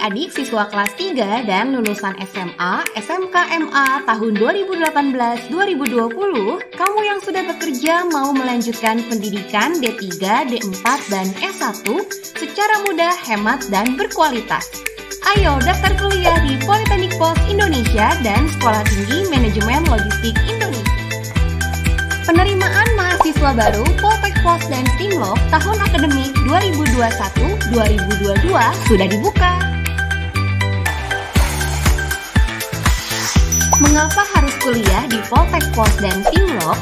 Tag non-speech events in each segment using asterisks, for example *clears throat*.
adik-adik siswa kelas 3 dan lulusan SMA, SMK MA tahun 2018-2020, kamu yang sudah bekerja mau melanjutkan pendidikan D3, D4, dan S1 secara mudah, hemat, dan berkualitas. Ayo daftar kuliah di Politeknik Pos Indonesia dan Sekolah Tinggi Manajemen Logistik Indonesia. Penerimaan mahasiswa baru Poltek Pos dan Stimlok tahun akademik 2021-2022 sudah dibuka. Mengapa harus kuliah di Poltek Pos dan Stimlok?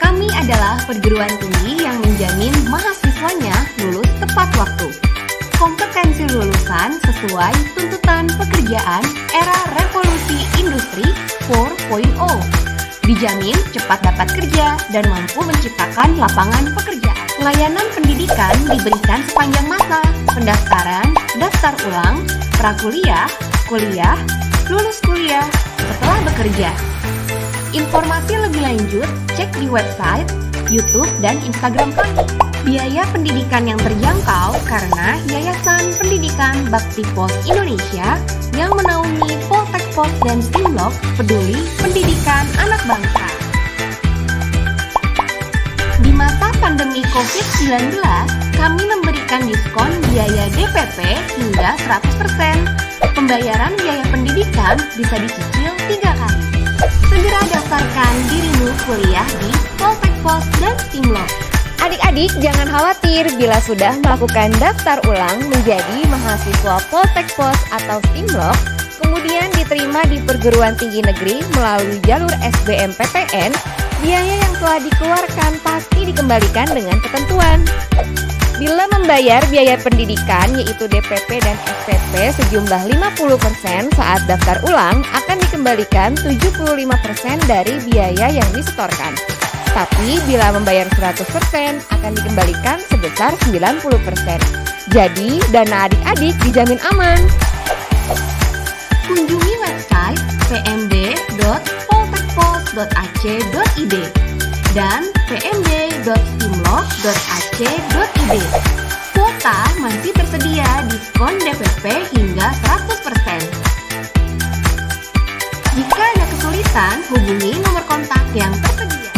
Kami adalah perguruan tinggi yang menjamin mahasiswanya lulus tepat waktu. Kompetensi lulusan sesuai tuntutan pekerjaan era revolusi industri 4.0 dijamin cepat dapat kerja dan mampu menciptakan lapangan pekerjaan. Layanan pendidikan diberikan sepanjang masa, pendaftaran, daftar ulang, prakuliah, kuliah, lulus kuliah, setelah bekerja. Informasi lebih lanjut, cek di website, YouTube, dan Instagram kami. Biaya pendidikan yang terjangkau karena Yayasan Pendidikan Bakti Pos Indonesia yang menaungi Poltek Pos dan Stimlok peduli pendidikan anak bangsa. Di masa pandemi COVID-19, kami memberikan diskon biaya DPP hingga 100%. Pembayaran biaya pendidikan bisa dicicil tiga kali. Segera daftarkan dirimu kuliah di Poltek Pos dan Stimlok. Adik-adik jangan khawatir bila sudah melakukan daftar ulang menjadi mahasiswa Poltek Pos atau Stimlok, kemudian diterima di perguruan tinggi negeri melalui jalur SBMPTN, biaya yang telah dikeluarkan pasti dikembalikan dengan ketentuan. Bila membayar biaya pendidikan yaitu DPP dan SPP sejumlah 50% saat daftar ulang akan dikembalikan 75% dari biaya yang disetorkan. Tapi bila membayar 100% akan dikembalikan sebesar 90%. Jadi dana adik-adik dijamin aman. Kunjungi website pmb.poltekpos.ac.id dan pmb.stimlok.ac.id. Kuota masih tersedia diskon DPP hingga 100%. Jika ada kesulitan, hubungi nomor kontak yang tersedia.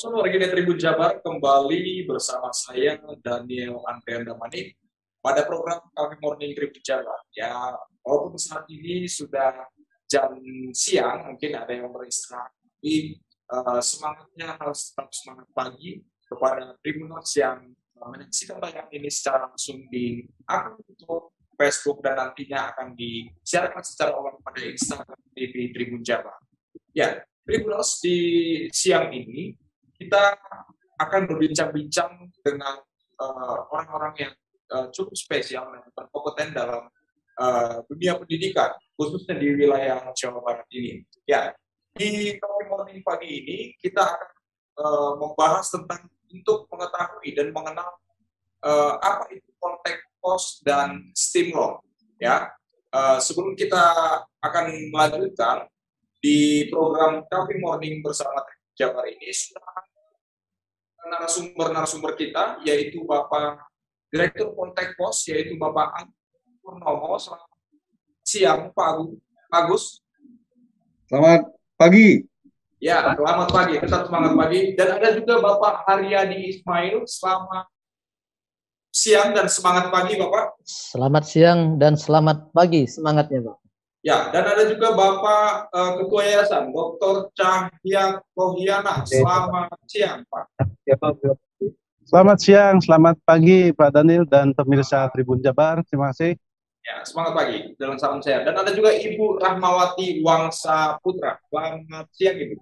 Sampurasun warga Tribun Jabar kembali bersama saya Daniel Andrian Damani pada program kami Morning Tribun Jabar. Ya, walaupun saat ini sudah jam siang, mungkin ada yang beristirahat, tapi uh, semangatnya harus tetap semangat pagi kepada Tribuners yang menyaksikan tayangan ini secara langsung di akun YouTube, Facebook, dan nantinya akan disiarkan secara online pada Instagram TV Tribun Jabar. Ya, Tribuners di siang ini kita akan berbincang-bincang dengan uh, orang-orang yang uh, cukup spesial dan berkompeten dalam uh, dunia pendidikan, khususnya di wilayah Jawa Barat ini. Ya, di Coffee Morning pagi ini kita akan uh, membahas tentang untuk mengetahui dan mengenal uh, apa itu kontak pos dan steam. Ya, uh, sebelum kita akan melanjutkan, di program Coffee Morning bersama Jabar ini sudah narasumber-narasumber kita yaitu Bapak Direktur Poltek Pos yaitu Bapak Agus Purnomo. Selamat siang Pak Agus. Selamat pagi. Ya, selamat pagi. Tetap semangat pagi. Dan ada juga Bapak Haryadi Ismail. Selamat siang dan semangat pagi Bapak. Selamat siang dan selamat pagi semangatnya Pak. Ya, dan ada juga Bapak uh, Ketua Yayasan, Dr. Cahya Kohiana. Selamat siang, Pak. Selamat siang, selamat pagi Pak Daniel dan pemirsa Tribun Jabar. Terima kasih. Ya, semangat pagi dalam salam sehat. Dan ada juga Ibu Rahmawati Wangsa Putra. Selamat siang, Ibu.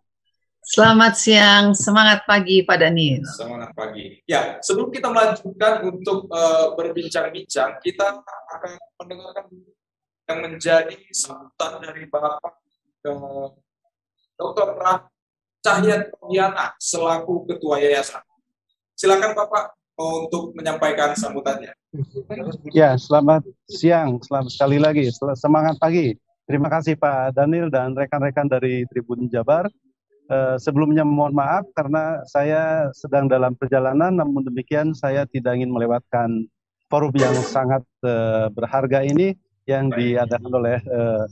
Selamat siang, semangat pagi Pak Daniel. Semangat pagi. Ya, sebelum kita melanjutkan untuk uh, berbincang-bincang, kita akan mendengarkan yang menjadi sambutan dari Bapak ke Dr. Rah Cahya Tohiana selaku Ketua Yayasan. Silakan Bapak untuk menyampaikan sambutannya. Ya, selamat siang, selamat sekali lagi, semangat pagi. Terima kasih Pak Daniel dan rekan-rekan dari Tribun Jabar. Uh, sebelumnya mohon maaf karena saya sedang dalam perjalanan, namun demikian saya tidak ingin melewatkan forum yang sangat uh, berharga ini yang diadakan oleh uh,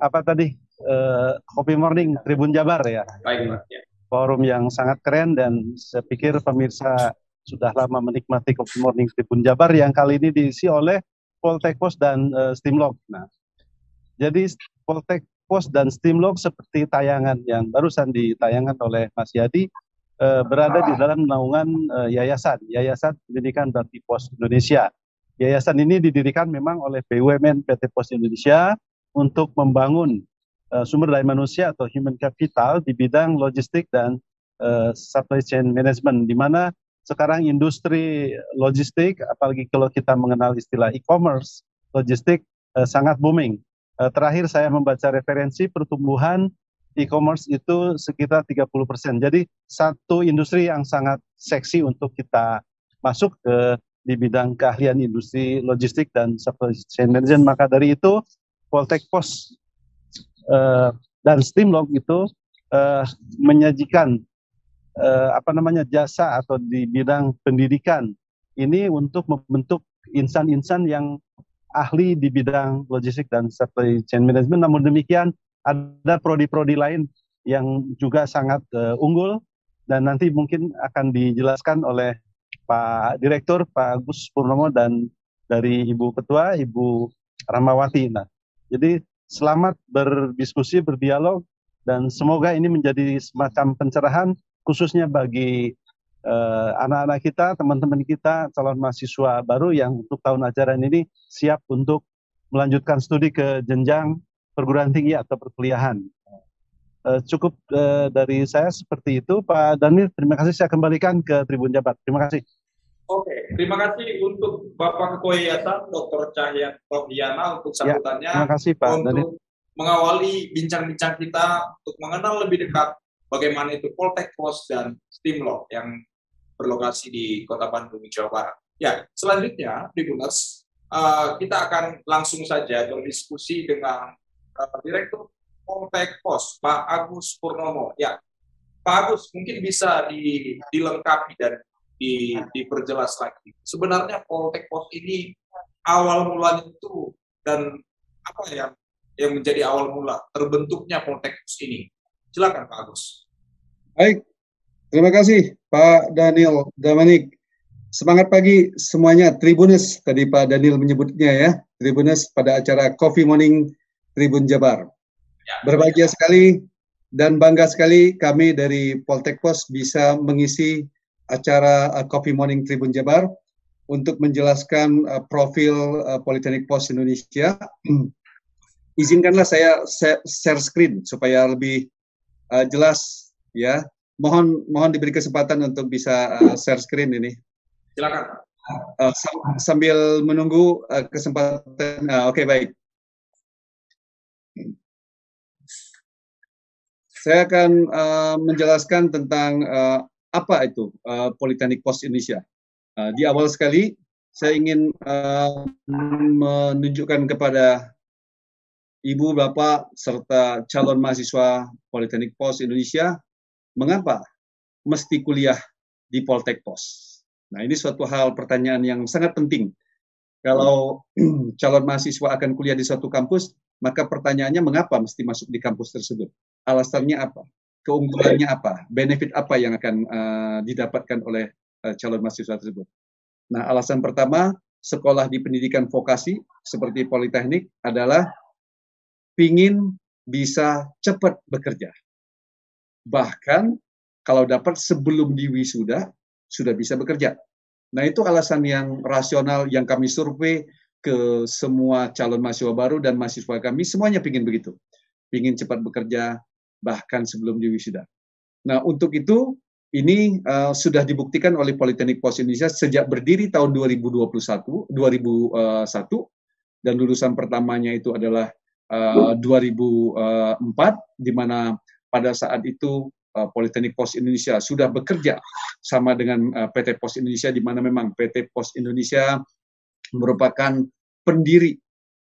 apa tadi uh, Kopi Morning Tribun Jabar ya. Baik, ya. Forum yang sangat keren dan saya pikir pemirsa sudah lama menikmati Kopi Morning Tribun Jabar yang kali ini diisi oleh Poltek Pos dan uh, Steamlog. Nah, jadi Poltek Pos dan Steamlog seperti tayangan yang barusan ditayangkan oleh Mas Yadi eh, berada di dalam naungan eh, yayasan, Yayasan Pendidikan Bakti Pos Indonesia. Yayasan ini didirikan memang oleh BUMN PT Pos Indonesia untuk membangun eh, sumber daya manusia atau human capital di bidang logistik dan eh, supply chain management, di mana sekarang industri logistik, apalagi kalau kita mengenal istilah e-commerce, logistik eh, sangat booming Eh, terakhir saya membaca referensi pertumbuhan e-commerce itu sekitar 30 persen. Jadi satu industri yang sangat seksi untuk kita masuk ke di bidang keahlian industri logistik dan supply chain management. Maka dari itu Poltek Pos uh, dan Steamlog itu uh, menyajikan uh, apa namanya jasa atau di bidang pendidikan ini untuk membentuk insan-insan yang ahli di bidang logistik dan supply chain management. Namun demikian ada prodi-prodi lain yang juga sangat uh, unggul dan nanti mungkin akan dijelaskan oleh Pak Direktur Pak Agus Purnomo dan dari Ibu Ketua Ibu Ramawati. Nah, jadi selamat berdiskusi, berdialog dan semoga ini menjadi semacam pencerahan khususnya bagi Eh, anak-anak uh, kita, teman-teman kita, calon mahasiswa baru yang untuk tahun ajaran ini siap untuk melanjutkan studi ke jenjang perguruan tinggi atau perkuliahan. Uh, cukup uh, dari saya seperti itu, Pak Daniel. Terima kasih. Saya kembalikan ke Tribun Jabat. Terima kasih. Oke, terima kasih untuk Bapak Ketua Yayasan Dr. Cahya Rohiana untuk ya, sambutannya. Ya, terima kasih Pak untuk Daniel. mengawali bincang-bincang kita untuk mengenal lebih dekat bagaimana itu Poltek Pos dan Stimlo yang berlokasi di Kota Bandung, Jawa Barat. Ya, selanjutnya, Tribuners, uh, kita akan langsung saja berdiskusi dengan uh, Direktur Poltek Pos, Pak Agus Purnomo. Ya, Pak Agus, mungkin bisa di, dilengkapi dan di, diperjelas lagi. Sebenarnya Poltek Pos ini awal mulanya itu dan apa yang yang menjadi awal mula terbentuknya Poltek Pos ini? Silakan Pak Agus. Baik, Terima kasih Pak Daniel Damanik. Semangat pagi semuanya Tribunus tadi Pak Daniel menyebutnya ya Tribunus pada acara Coffee Morning Tribun Jabar. Ya, Berbahagia sekali dan bangga sekali kami dari Poltek Pos bisa mengisi acara uh, Coffee Morning Tribun Jabar untuk menjelaskan uh, profil uh, Politeknik Pos Indonesia. *clears throat* Izinkanlah saya share screen supaya lebih uh, jelas ya mohon mohon diberi kesempatan untuk bisa uh, share screen ini. Silakan. Uh, sambil menunggu uh, kesempatan. Uh, Oke okay, baik. Saya akan uh, menjelaskan tentang uh, apa itu uh, Politeknik Pos Indonesia. Uh, di awal sekali saya ingin uh, menunjukkan kepada Ibu, Bapak, serta calon mahasiswa Politeknik Pos Indonesia mengapa mesti kuliah di Poltek Pos? Nah, ini suatu hal pertanyaan yang sangat penting. Kalau *clears throat* calon mahasiswa akan kuliah di suatu kampus, maka pertanyaannya mengapa mesti masuk di kampus tersebut? Alasannya apa? Keunggulannya apa? Benefit apa yang akan uh, didapatkan oleh uh, calon mahasiswa tersebut? Nah, alasan pertama, sekolah di pendidikan vokasi seperti politeknik adalah ingin bisa cepat bekerja. Bahkan kalau dapat sebelum di wisuda sudah bisa bekerja. Nah itu alasan yang rasional yang kami survei ke semua calon mahasiswa baru dan mahasiswa kami semuanya ingin begitu, ingin cepat bekerja bahkan sebelum di wisuda. Nah untuk itu ini uh, sudah dibuktikan oleh Politeknik Pos Indonesia sejak berdiri tahun 2021, 2001 dan lulusan pertamanya itu adalah uh, 2004 di mana pada saat itu uh, Politeknik Pos Indonesia sudah bekerja sama dengan uh, PT Pos Indonesia di mana memang PT Pos Indonesia merupakan pendiri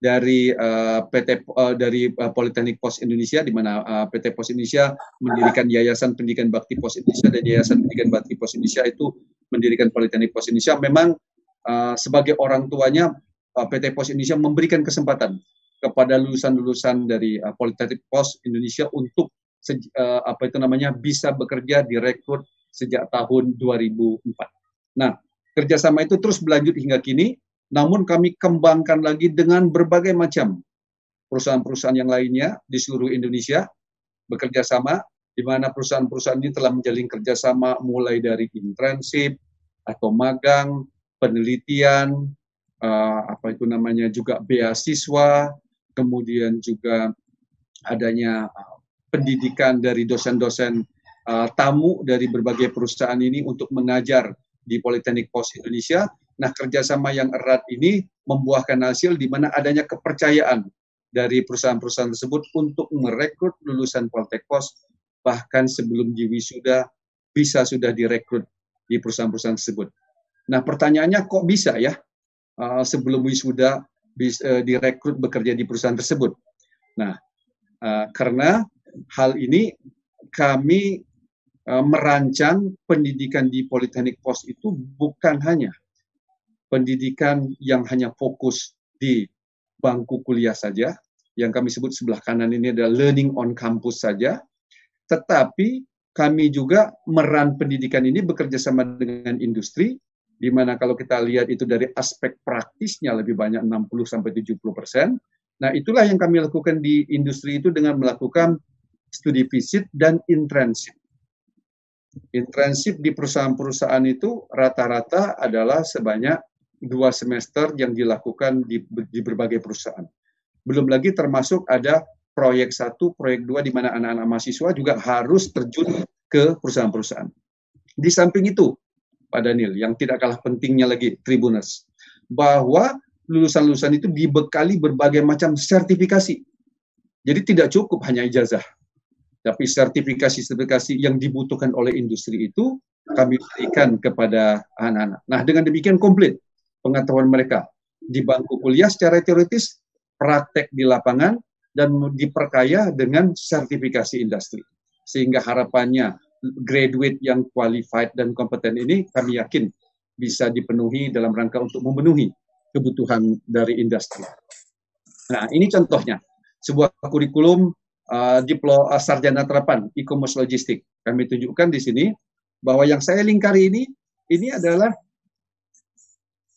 dari uh, PT uh, dari uh, Politeknik Pos Indonesia di mana uh, PT Pos Indonesia mendirikan Yayasan Pendidikan Bakti Pos Indonesia dan Yayasan Pendidikan Bakti Pos Indonesia itu mendirikan Politeknik Pos Indonesia memang uh, sebagai orang tuanya uh, PT Pos Indonesia memberikan kesempatan kepada lulusan-lulusan dari uh, Politeknik Pos Indonesia untuk uh, apa itu namanya bisa bekerja direkrut sejak tahun 2004. Nah, kerjasama itu terus berlanjut hingga kini namun kami kembangkan lagi dengan berbagai macam perusahaan-perusahaan yang lainnya di seluruh Indonesia bekerja sama di mana perusahaan-perusahaan ini telah menjalin kerjasama mulai dari internship atau magang, penelitian, uh, apa itu namanya juga beasiswa, kemudian juga adanya uh, pendidikan dari dosen-dosen uh, tamu dari berbagai perusahaan ini untuk mengajar di Politeknik Pos Indonesia Nah, kerjasama yang erat ini membuahkan hasil di mana adanya kepercayaan dari perusahaan-perusahaan tersebut untuk merekrut lulusan Poltek Pos bahkan sebelum diwisuda bisa sudah direkrut di perusahaan-perusahaan tersebut. Nah, pertanyaannya kok bisa ya uh, sebelum wisuda uh, direkrut bekerja di perusahaan tersebut? Nah, uh, karena hal ini kami merancang pendidikan di Politeknik Pos itu bukan hanya pendidikan yang hanya fokus di bangku kuliah saja, yang kami sebut sebelah kanan ini adalah learning on campus saja, tetapi kami juga meran pendidikan ini bekerja sama dengan industri, di mana kalau kita lihat itu dari aspek praktisnya lebih banyak 60 sampai 70 persen. Nah itulah yang kami lakukan di industri itu dengan melakukan studi visit dan internship. Internship di perusahaan-perusahaan itu rata-rata adalah sebanyak dua semester yang dilakukan di, di berbagai perusahaan. Belum lagi termasuk ada proyek satu, proyek dua, di mana anak-anak mahasiswa juga harus terjun ke perusahaan-perusahaan. Di samping itu, Pak Daniel, yang tidak kalah pentingnya lagi, Tribuners, bahwa lulusan-lulusan itu dibekali berbagai macam sertifikasi. Jadi tidak cukup hanya ijazah, tapi sertifikasi-sertifikasi yang dibutuhkan oleh industri itu kami berikan kepada anak-anak. Nah, dengan demikian komplit pengetahuan mereka di bangku kuliah secara teoritis, praktek di lapangan, dan diperkaya dengan sertifikasi industri. Sehingga harapannya graduate yang qualified dan kompeten ini kami yakin bisa dipenuhi dalam rangka untuk memenuhi kebutuhan dari industri. Nah, ini contohnya sebuah kurikulum uh, diplo uh, sarjana terapan e-commerce logistik. Kami tunjukkan di sini bahwa yang saya lingkari ini ini adalah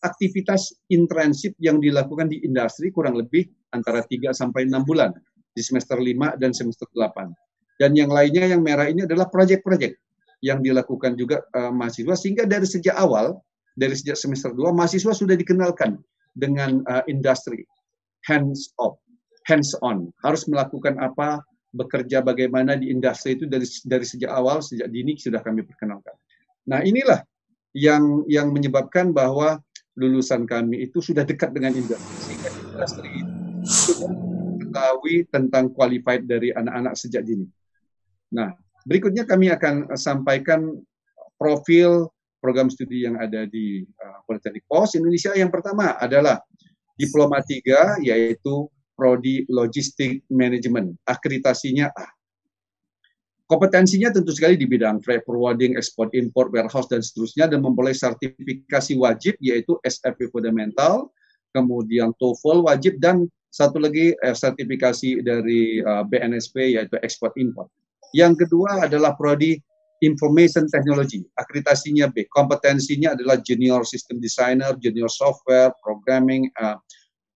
aktivitas internship yang dilakukan di industri kurang lebih antara 3 sampai 6 bulan di semester 5 dan semester 8. Dan yang lainnya yang merah ini adalah proyek-proyek yang dilakukan juga uh, mahasiswa sehingga dari sejak awal dari sejak semester 2 mahasiswa sudah dikenalkan dengan uh, industri hands off, hands on, harus melakukan apa, bekerja bagaimana di industri itu dari dari sejak awal sejak dini sudah kami perkenalkan. Nah, inilah yang yang menyebabkan bahwa lulusan kami itu sudah dekat dengan industri sehingga industri itu sudah mengetahui tentang qualified dari anak-anak sejak dini. Nah, berikutnya kami akan sampaikan profil program studi yang ada di uh, Politeknik Pos Indonesia. Yang pertama adalah Diploma 3 yaitu Prodi Logistik Management. Akreditasinya A. Kompetensinya tentu sekali di bidang freight forwarding, export import, warehouse dan seterusnya dan memperoleh sertifikasi wajib yaitu SFP fundamental, kemudian TOEFL wajib dan satu lagi eh, sertifikasi dari uh, eh, BNSP yaitu export import. Yang kedua adalah prodi Information Technology, akreditasinya B. Kompetensinya adalah junior system designer, junior software, programming, uh,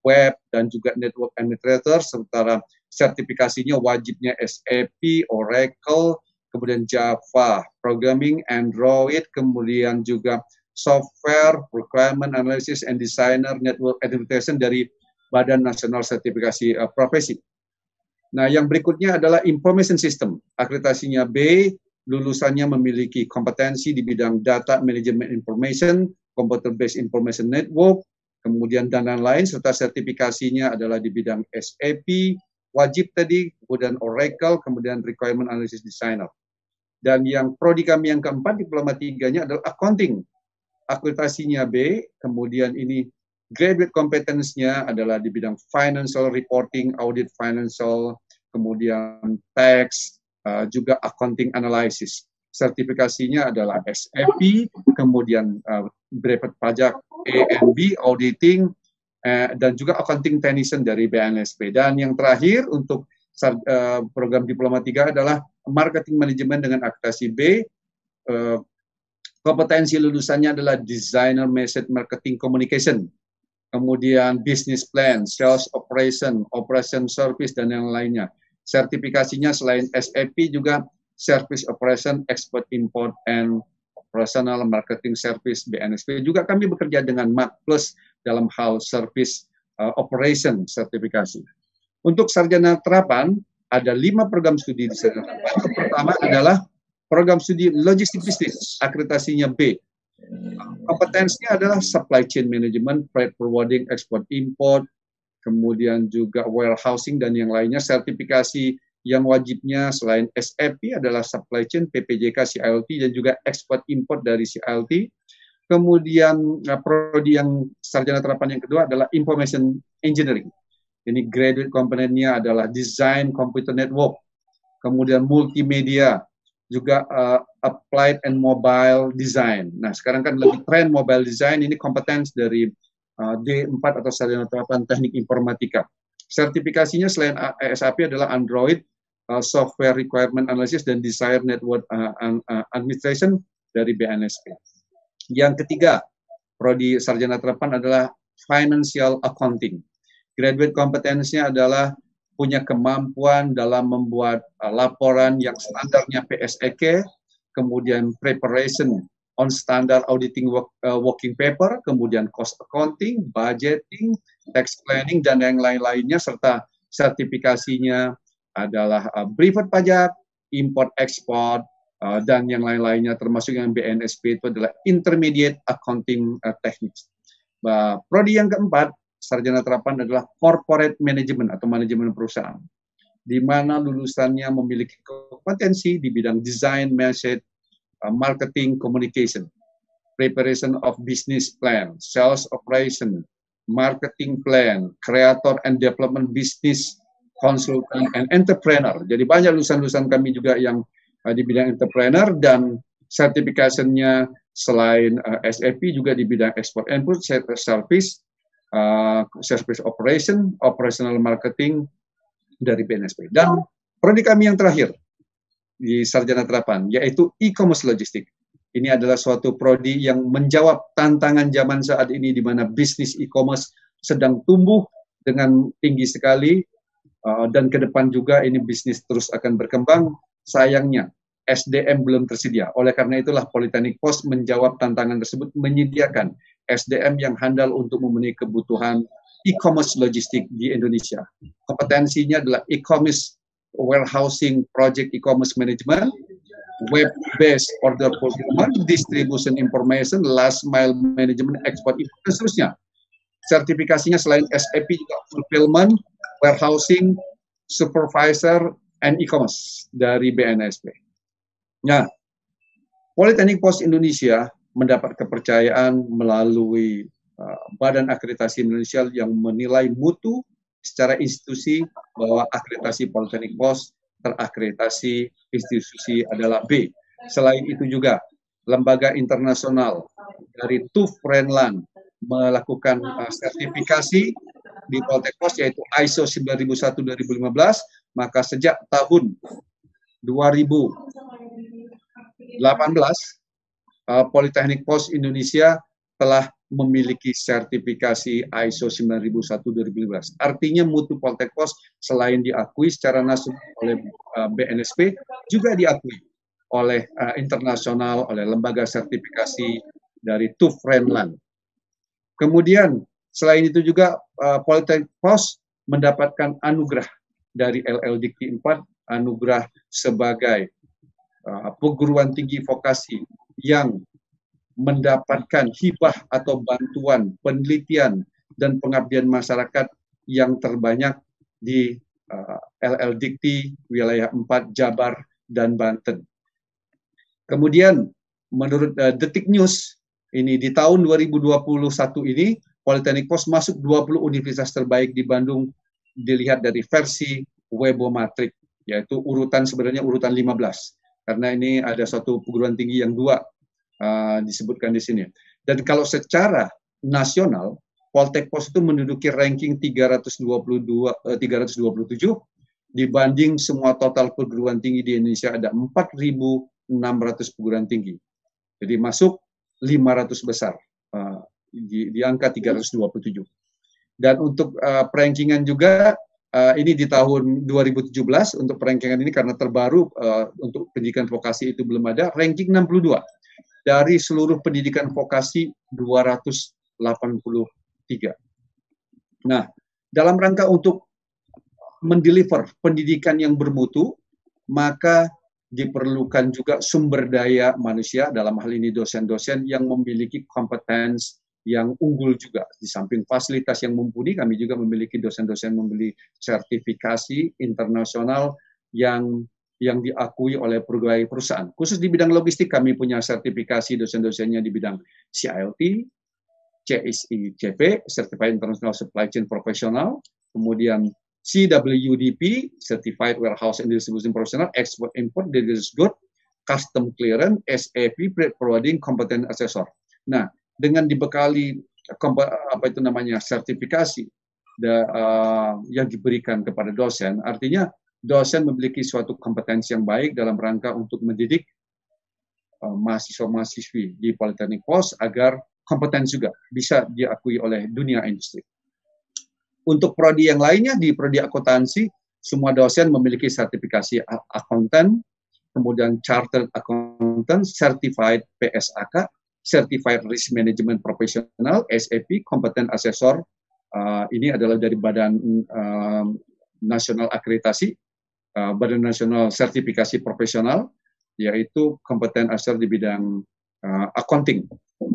web dan juga network administrator sementara sertifikasinya wajibnya SAP, Oracle, kemudian Java, programming, Android, kemudian juga software, requirement analysis and designer, network administration dari Badan Nasional Sertifikasi uh, Profesi. Nah, yang berikutnya adalah information system. Akreditasinya B, lulusannya memiliki kompetensi di bidang data management information, computer based information network, kemudian dan lain-lain serta sertifikasinya adalah di bidang SAP, wajib tadi, kemudian Oracle, kemudian Requirement Analysis Designer. Dan yang prodi kami yang keempat, diploma tiganya adalah accounting. Akreditasinya B, kemudian ini Graduate competence-nya adalah di bidang financial reporting, audit financial, kemudian tax, uh, juga accounting analysis. Sertifikasinya adalah SFP, kemudian uh, brevet pajak ANB, auditing, uh, dan juga accounting technician dari BNSP. Dan yang terakhir untuk uh, program diploma 3 adalah marketing management dengan akreditasi B, uh, kompetensi lulusannya adalah designer message marketing communication kemudian business plan, sales operation, operation service, dan yang lainnya. Sertifikasinya selain SAP juga service operation, export import, and operational marketing service BNSP. Juga kami bekerja dengan MAC Plus dalam hal service uh, operation sertifikasi. Untuk sarjana terapan, ada lima program studi di sarjana terapan. Pertama adalah program studi logistik bisnis, akreditasinya B, Kompetensinya adalah supply chain management, freight forwarding, export import, kemudian juga warehousing dan yang lainnya. Sertifikasi yang wajibnya selain SAP adalah supply chain, PPJK, CILT, dan juga export import dari CILT. Kemudian eh, prodi yang sarjana terapan yang kedua adalah information engineering. Ini graduate komponennya adalah design computer network, kemudian multimedia, juga uh, applied and mobile design. Nah, sekarang kan lagi tren mobile design ini kompetensi dari uh, D4 atau sarjana terapan teknik informatika. Sertifikasinya selain SAP adalah Android uh, Software Requirement Analysis dan Desire Network uh, uh, Administration dari BNSP. Yang ketiga, prodi sarjana terapan adalah Financial Accounting. Graduate kompetensinya adalah punya kemampuan dalam membuat uh, laporan yang standarnya PSEK, kemudian preparation on standard auditing work, uh, working paper, kemudian cost accounting, budgeting, tax planning, dan yang lain-lainnya, serta sertifikasinya adalah uh, brevet pajak, import export, uh, dan yang lain-lainnya, termasuk yang BNSP itu adalah intermediate accounting uh, techniques. Uh, prodi yang keempat sarjana terapan adalah corporate management atau manajemen perusahaan, di mana lulusannya memiliki kompetensi di bidang design, message, marketing, communication, preparation of business plan, sales operation, marketing plan, creator and development business consultant and entrepreneur. Jadi banyak lulusan-lulusan kami juga yang uh, di bidang entrepreneur dan sertifikasinya selain uh, SAP juga di bidang export input service uh, service operation, operational marketing dari BNSP. Dan prodi kami yang terakhir di sarjana terapan yaitu e-commerce logistik. Ini adalah suatu prodi yang menjawab tantangan zaman saat ini di mana bisnis e-commerce sedang tumbuh dengan tinggi sekali uh, dan ke depan juga ini bisnis terus akan berkembang. Sayangnya SDM belum tersedia. Oleh karena itulah Politeknik Pos menjawab tantangan tersebut menyediakan SDM yang handal untuk memenuhi kebutuhan e-commerce logistik di Indonesia. Kompetensinya adalah e-commerce warehousing project e-commerce management, web-based order fulfillment, distribution information, last mile management, export, dan seterusnya. Sertifikasinya selain SAP juga fulfillment, warehousing, supervisor, and e-commerce dari BNSP. Nah, Politeknik Pos Indonesia mendapat kepercayaan melalui uh, Badan Akreditasi Indonesia yang menilai mutu secara institusi bahwa akreditasi Politeknik Pos terakreditasi institusi adalah B. Selain itu juga lembaga internasional dari TÜV Rheinland melakukan uh, sertifikasi di Politeknik Pos yaitu ISO 9001-2015 maka sejak tahun 2018 uh, Politeknik Pos Indonesia telah memiliki sertifikasi ISO 9001-2015. Artinya mutu Politeknik Pos selain diakui secara nasional oleh uh, BNSP, juga diakui oleh uh, internasional, oleh lembaga sertifikasi dari TÜV Rheinland. Kemudian selain itu juga uh, Politeknik Pos mendapatkan anugerah dari LL Dikti 4, anugerah sebagai uh, perguruan tinggi vokasi yang mendapatkan hibah atau bantuan penelitian dan pengabdian masyarakat yang terbanyak di uh, LL Dikti wilayah 4 Jabar dan Banten. Kemudian menurut uh, Detik News ini di tahun 2021 ini Politeknik Pos masuk 20 universitas terbaik di Bandung dilihat dari versi Webomatric, yaitu urutan sebenarnya urutan 15. Karena ini ada satu perguruan tinggi yang dua uh, disebutkan di sini. Dan kalau secara nasional, Poltek Pos itu menduduki ranking 322 uh, 327 dibanding semua total perguruan tinggi di Indonesia ada 4.600 perguruan tinggi. Jadi masuk 500 besar uh, di, di angka 327. Dan untuk uh, perankingan juga uh, ini di tahun 2017 untuk perankingan ini karena terbaru uh, untuk pendidikan vokasi itu belum ada ranking 62 dari seluruh pendidikan vokasi 283. Nah, dalam rangka untuk mendeliver pendidikan yang bermutu, maka diperlukan juga sumber daya manusia dalam hal ini dosen-dosen yang memiliki kompetensi yang unggul juga. Di samping fasilitas yang mumpuni, kami juga memiliki dosen-dosen membeli sertifikasi internasional yang yang diakui oleh berbagai perusahaan. Khusus di bidang logistik, kami punya sertifikasi dosen-dosennya di bidang CILT, CSICP, Certified International Supply Chain Professional, kemudian CWDP, Certified Warehouse and Distribution Professional, Export Import, Delivery Good, Custom Clearance, SAP, Forwarding, Competent Assessor. Nah, dengan dibekali apa itu namanya sertifikasi da, uh, yang diberikan kepada dosen, artinya dosen memiliki suatu kompetensi yang baik dalam rangka untuk mendidik uh, mahasiswa-mahasiswi di Politeknik Pos agar kompeten juga bisa diakui oleh dunia industri. Untuk prodi yang lainnya di prodi akuntansi, semua dosen memiliki sertifikasi akuntan, kemudian chartered accountant, certified PSAK, Certified Risk Management Professional (SAP), kompeten asesor. Uh, ini adalah dari Badan uh, Nasional Akreditasi, uh, Badan Nasional Sertifikasi Profesional, yaitu kompeten asesor di bidang uh, accounting.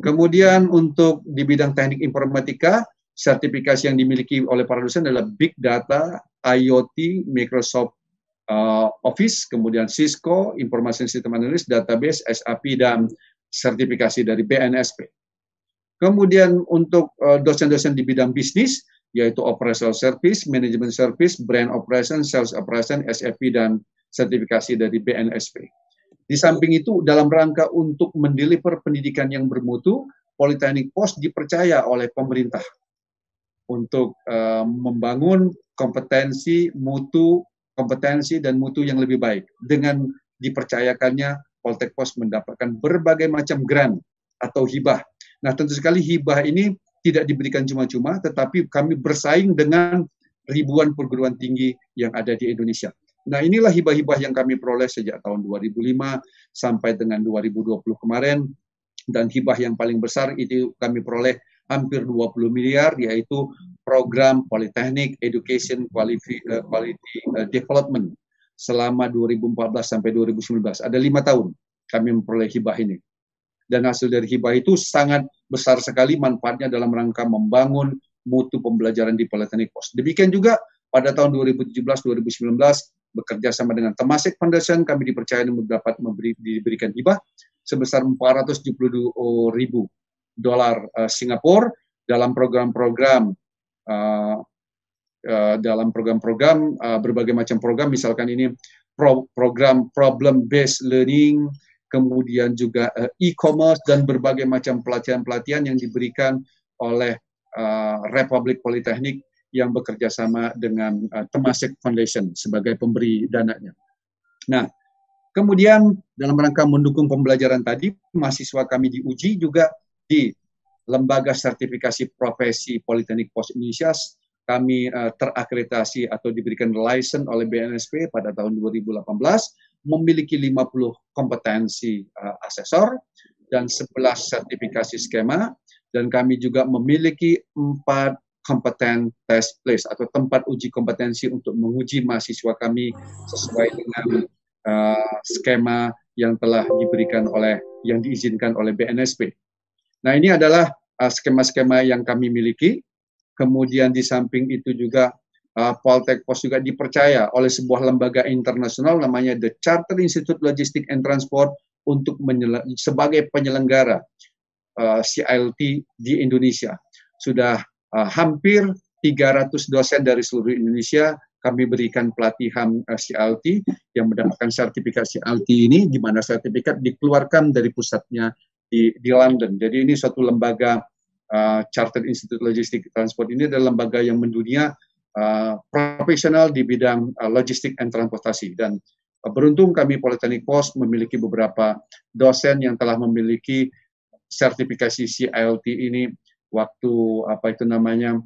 Kemudian untuk di bidang teknik informatika, sertifikasi yang dimiliki oleh para dosen adalah Big Data, IoT, Microsoft uh, Office, kemudian Cisco, Information System Analyst, Database, SAP, dan sertifikasi dari BNSP. Kemudian untuk eh, dosen-dosen di bidang bisnis, yaitu operational service, management service, brand operation, sales operation, SAP, dan sertifikasi dari BNSP. Di samping itu, dalam rangka untuk mendeliver pendidikan yang bermutu, Politeknik Pos dipercaya oleh pemerintah untuk uh, membangun kompetensi mutu, kompetensi dan mutu yang lebih baik dengan dipercayakannya Poltek Pos mendapatkan berbagai macam grant atau hibah. Nah, tentu sekali hibah ini tidak diberikan cuma-cuma, tetapi kami bersaing dengan ribuan perguruan tinggi yang ada di Indonesia. Nah, inilah hibah-hibah yang kami peroleh sejak tahun 2005 sampai dengan 2020 kemarin. Dan hibah yang paling besar itu kami peroleh hampir 20 miliar, yaitu program Politeknik Education Quality, uh, Quality uh, Development selama 2014 sampai 2019. Ada lima tahun kami memperoleh hibah ini. Dan hasil dari hibah itu sangat besar sekali manfaatnya dalam rangka membangun mutu pembelajaran di Politeknik Pos. Demikian juga pada tahun 2017-2019 bekerja sama dengan Temasek Foundation kami dipercaya dapat memberi, diberikan hibah sebesar 472 ribu dolar uh, Singapura dalam program-program uh, Eh, dalam program-program uh, berbagai macam program misalkan ini pro program problem based learning kemudian juga uh, e-commerce dan berbagai macam pelatihan-pelatihan yang diberikan oleh uh, Republik Politeknik yang bekerja sama dengan uh, Temasek Foundation sebagai pemberi dananya. Nah, kemudian dalam rangka mendukung pembelajaran tadi, mahasiswa kami diuji juga di Lembaga Sertifikasi Profesi Politeknik Pos Indonesia kami uh, terakreditasi atau diberikan license oleh BNSP pada tahun 2018 memiliki 50 kompetensi uh, asesor dan 11 sertifikasi skema dan kami juga memiliki empat kompeten test place atau tempat uji kompetensi untuk menguji mahasiswa kami sesuai dengan uh, skema yang telah diberikan oleh yang diizinkan oleh BNSP. Nah, ini adalah skema-skema uh, yang kami miliki Kemudian di samping itu juga uh, Poltek Pos juga dipercaya oleh sebuah lembaga internasional namanya The Charter Institute Logistics and Transport untuk sebagai penyelenggara uh, CILT di Indonesia. sudah uh, hampir 300 dosen dari seluruh Indonesia kami berikan pelatihan uh, CLT yang mendapatkan sertifikat CLT ini di mana sertifikat dikeluarkan dari pusatnya di, di London. Jadi ini suatu lembaga uh, Chartered Institute Logistic Transport ini adalah lembaga yang mendunia uh, profesional di bidang uh, logistik dan transportasi dan uh, beruntung kami Politeknik Pos memiliki beberapa dosen yang telah memiliki sertifikasi CLT ini waktu apa itu namanya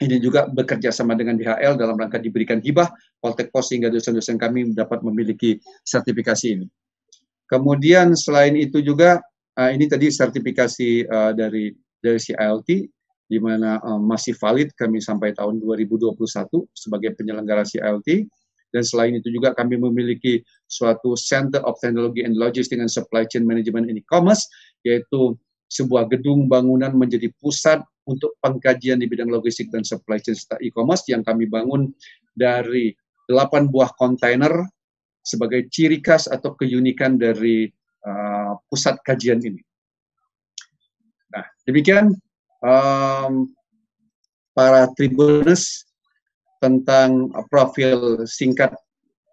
ini juga bekerja sama dengan DHL dalam rangka diberikan hibah Poltek Pos sehingga dosen-dosen kami dapat memiliki sertifikasi ini. Kemudian selain itu juga uh, ini tadi sertifikasi uh, dari dari CILT di mana uh, masih valid kami sampai tahun 2021 sebagai penyelenggara CILT dan selain itu juga kami memiliki suatu Center of Technology and Logistics and Supply Chain Management in E-commerce yaitu sebuah gedung bangunan menjadi pusat untuk pengkajian di bidang logistik dan supply chain serta e-commerce yang kami bangun dari 8 buah kontainer sebagai ciri khas atau keunikan dari uh, pusat kajian ini. Nah, demikian um, para tribuners tentang uh, profil singkat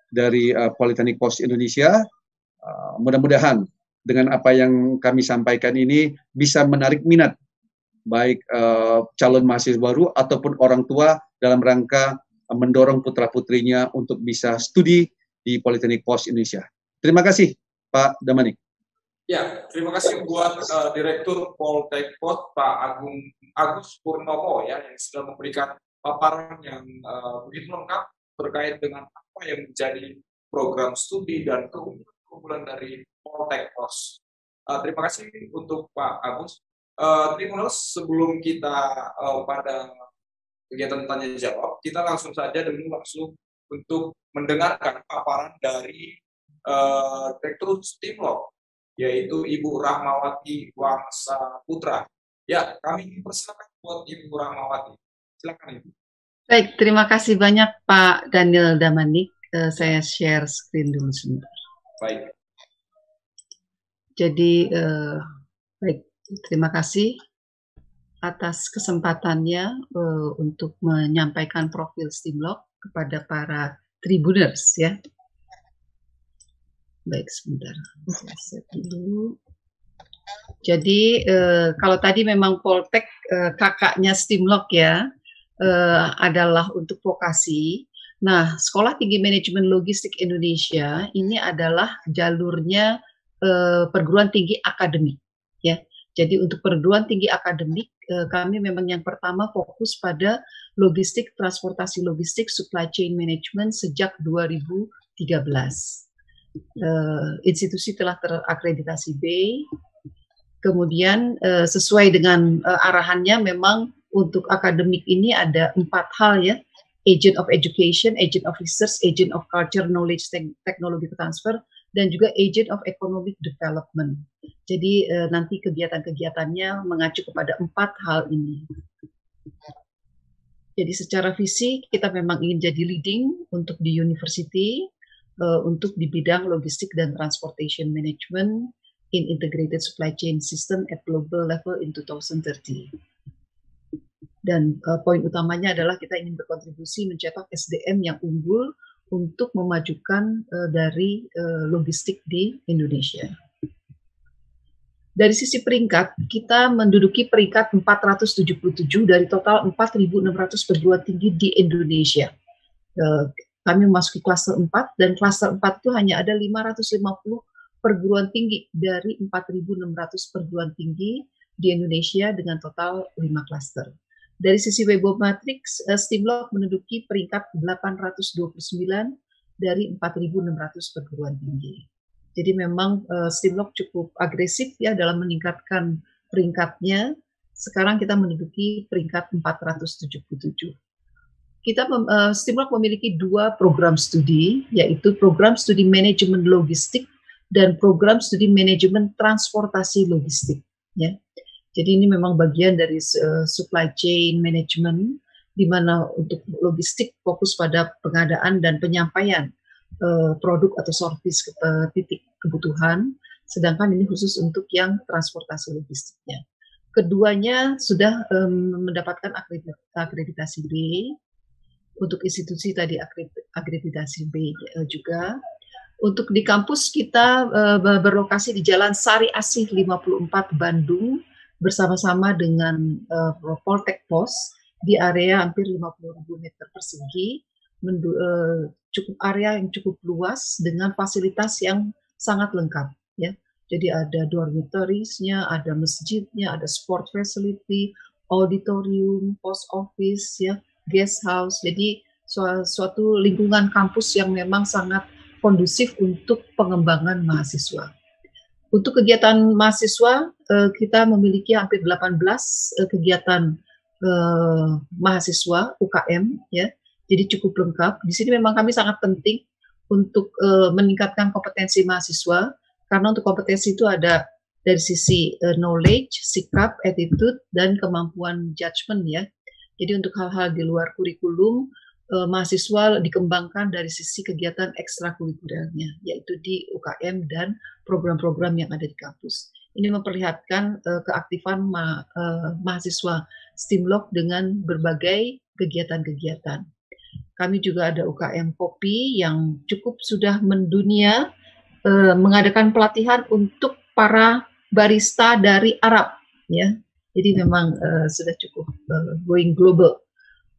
dari uh, Politeknik Pos Indonesia. Uh, mudah-mudahan dengan apa yang kami sampaikan ini bisa menarik minat baik uh, calon mahasiswa baru ataupun orang tua dalam rangka mendorong putra putrinya untuk bisa studi di Politeknik Pos Indonesia. Terima kasih Pak Damanik. Ya, terima kasih buat uh, Direktur Poltek Pos Pak Agung Agus Purnomo ya yang sudah memberikan paparan yang uh, begitu lengkap terkait dengan apa yang menjadi program studi dan keunggulan dari Poltek Pos. Uh, terima kasih untuk Pak Agus. Uh, Tribunus, sebelum kita uh, pada kegiatan tanya jawab, kita langsung saja dulu langsung untuk mendengarkan paparan dari uh, Direktur Stimlo, yaitu Ibu Rahmawati Wangsa Putra. Ya, kami persilakan buat Ibu Rahmawati. Silakan Ibu. Baik, terima kasih banyak Pak Daniel Damanik. Uh, saya share screen dulu sebentar. Baik. Jadi, uh, baik, Terima kasih atas kesempatannya uh, untuk menyampaikan profil Stimlog kepada para tribuners ya. Baik, sebentar. Saya *laughs* dulu. Jadi uh, kalau tadi memang Poltek uh, kakaknya Stimlog ya uh, adalah untuk vokasi. Nah, Sekolah Tinggi Manajemen Logistik Indonesia ini adalah jalurnya uh, perguruan tinggi akademik ya. Jadi untuk perguruan tinggi akademik eh, kami memang yang pertama fokus pada logistik, transportasi logistik, supply chain management sejak 2013. Eh, institusi telah terakreditasi B. Kemudian eh, sesuai dengan arahannya memang untuk akademik ini ada empat hal ya agent of education, agent of research, agent of culture, knowledge, technology transfer, dan juga agent of economic development. Jadi uh, nanti kegiatan-kegiatannya mengacu kepada empat hal ini. Jadi secara visi kita memang ingin jadi leading untuk di university, uh, untuk di bidang logistik dan transportation management in integrated supply chain system at global level in 2030. Dan uh, poin utamanya adalah kita ingin berkontribusi mencetak SDM yang unggul untuk memajukan uh, dari uh, logistik di Indonesia. Dari sisi peringkat, kita menduduki peringkat 477 dari total 4.600 perguruan tinggi di Indonesia. Kami memasuki klaster 4 dan klaster 4 itu hanya ada 550 perguruan tinggi dari 4.600 perguruan tinggi di Indonesia dengan total 5 klaster. Dari sisi Web Matrix, uh, Stimlog menduduki peringkat 829 dari 4.600 perguruan tinggi. Jadi memang uh, Stimlog cukup agresif ya dalam meningkatkan peringkatnya. Sekarang kita menduduki peringkat 477. Kita uh, Stimlog memiliki dua program studi, yaitu program studi manajemen logistik dan program studi manajemen transportasi logistik. Ya. Jadi ini memang bagian dari uh, supply chain management di mana untuk logistik fokus pada pengadaan dan penyampaian uh, produk atau service ke uh, titik kebutuhan, sedangkan ini khusus untuk yang transportasi logistiknya. Keduanya sudah um, mendapatkan akreditasi B. Untuk institusi tadi akreditasi B uh, juga. Untuk di kampus kita uh, berlokasi di Jalan Sari Asih 54 Bandung bersama-sama dengan uh, Poltek Pos di area hampir 50.000 meter persegi, cukup area yang cukup luas dengan fasilitas yang sangat lengkap ya. Jadi ada dormitoriesnya, ada masjidnya, ada sport facility, auditorium, post office ya, guest house. Jadi suatu lingkungan kampus yang memang sangat kondusif untuk pengembangan mahasiswa. Untuk kegiatan mahasiswa, eh, kita memiliki hampir 18 eh, kegiatan eh, mahasiswa UKM, ya. Jadi cukup lengkap. Di sini memang kami sangat penting untuk meningkatkan kompetensi mahasiswa, karena untuk kompetensi itu ada dari sisi knowledge, sikap, attitude, dan kemampuan judgment ya. Jadi untuk hal-hal di luar kurikulum, uh, mahasiswa dikembangkan dari sisi kegiatan ekstrakurikulernya, yaitu di UKM dan program-program yang ada di kampus. Ini memperlihatkan uh, keaktifan ma uh, mahasiswa Stimlok dengan berbagai kegiatan-kegiatan. Kami juga ada UKM Kopi yang cukup sudah mendunia uh, mengadakan pelatihan untuk para barista dari Arab, ya. Jadi memang uh, sudah cukup uh, going global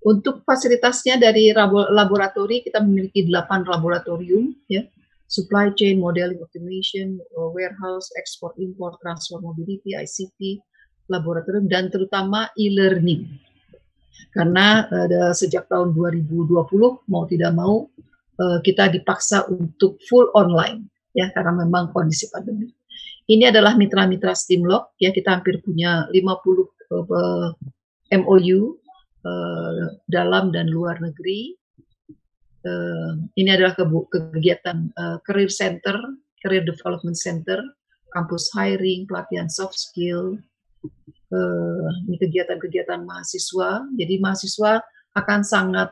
untuk fasilitasnya dari laboratori kita memiliki 8 laboratorium ya. Supply chain, modeling automation, uh, warehouse, export import, transfer mobility, ICT, laboratorium dan terutama e-learning. Karena uh, sejak tahun 2020 mau tidak mau uh, kita dipaksa untuk full online ya karena memang kondisi pandemi. Ini adalah mitra-mitra Steamlock ya kita hampir punya 50 uh, MOU dalam dan luar negeri. Uh, ini adalah ke kegiatan uh, career center, career development center, kampus hiring, pelatihan soft skill, uh, ini kegiatan-kegiatan mahasiswa. Jadi mahasiswa akan sangat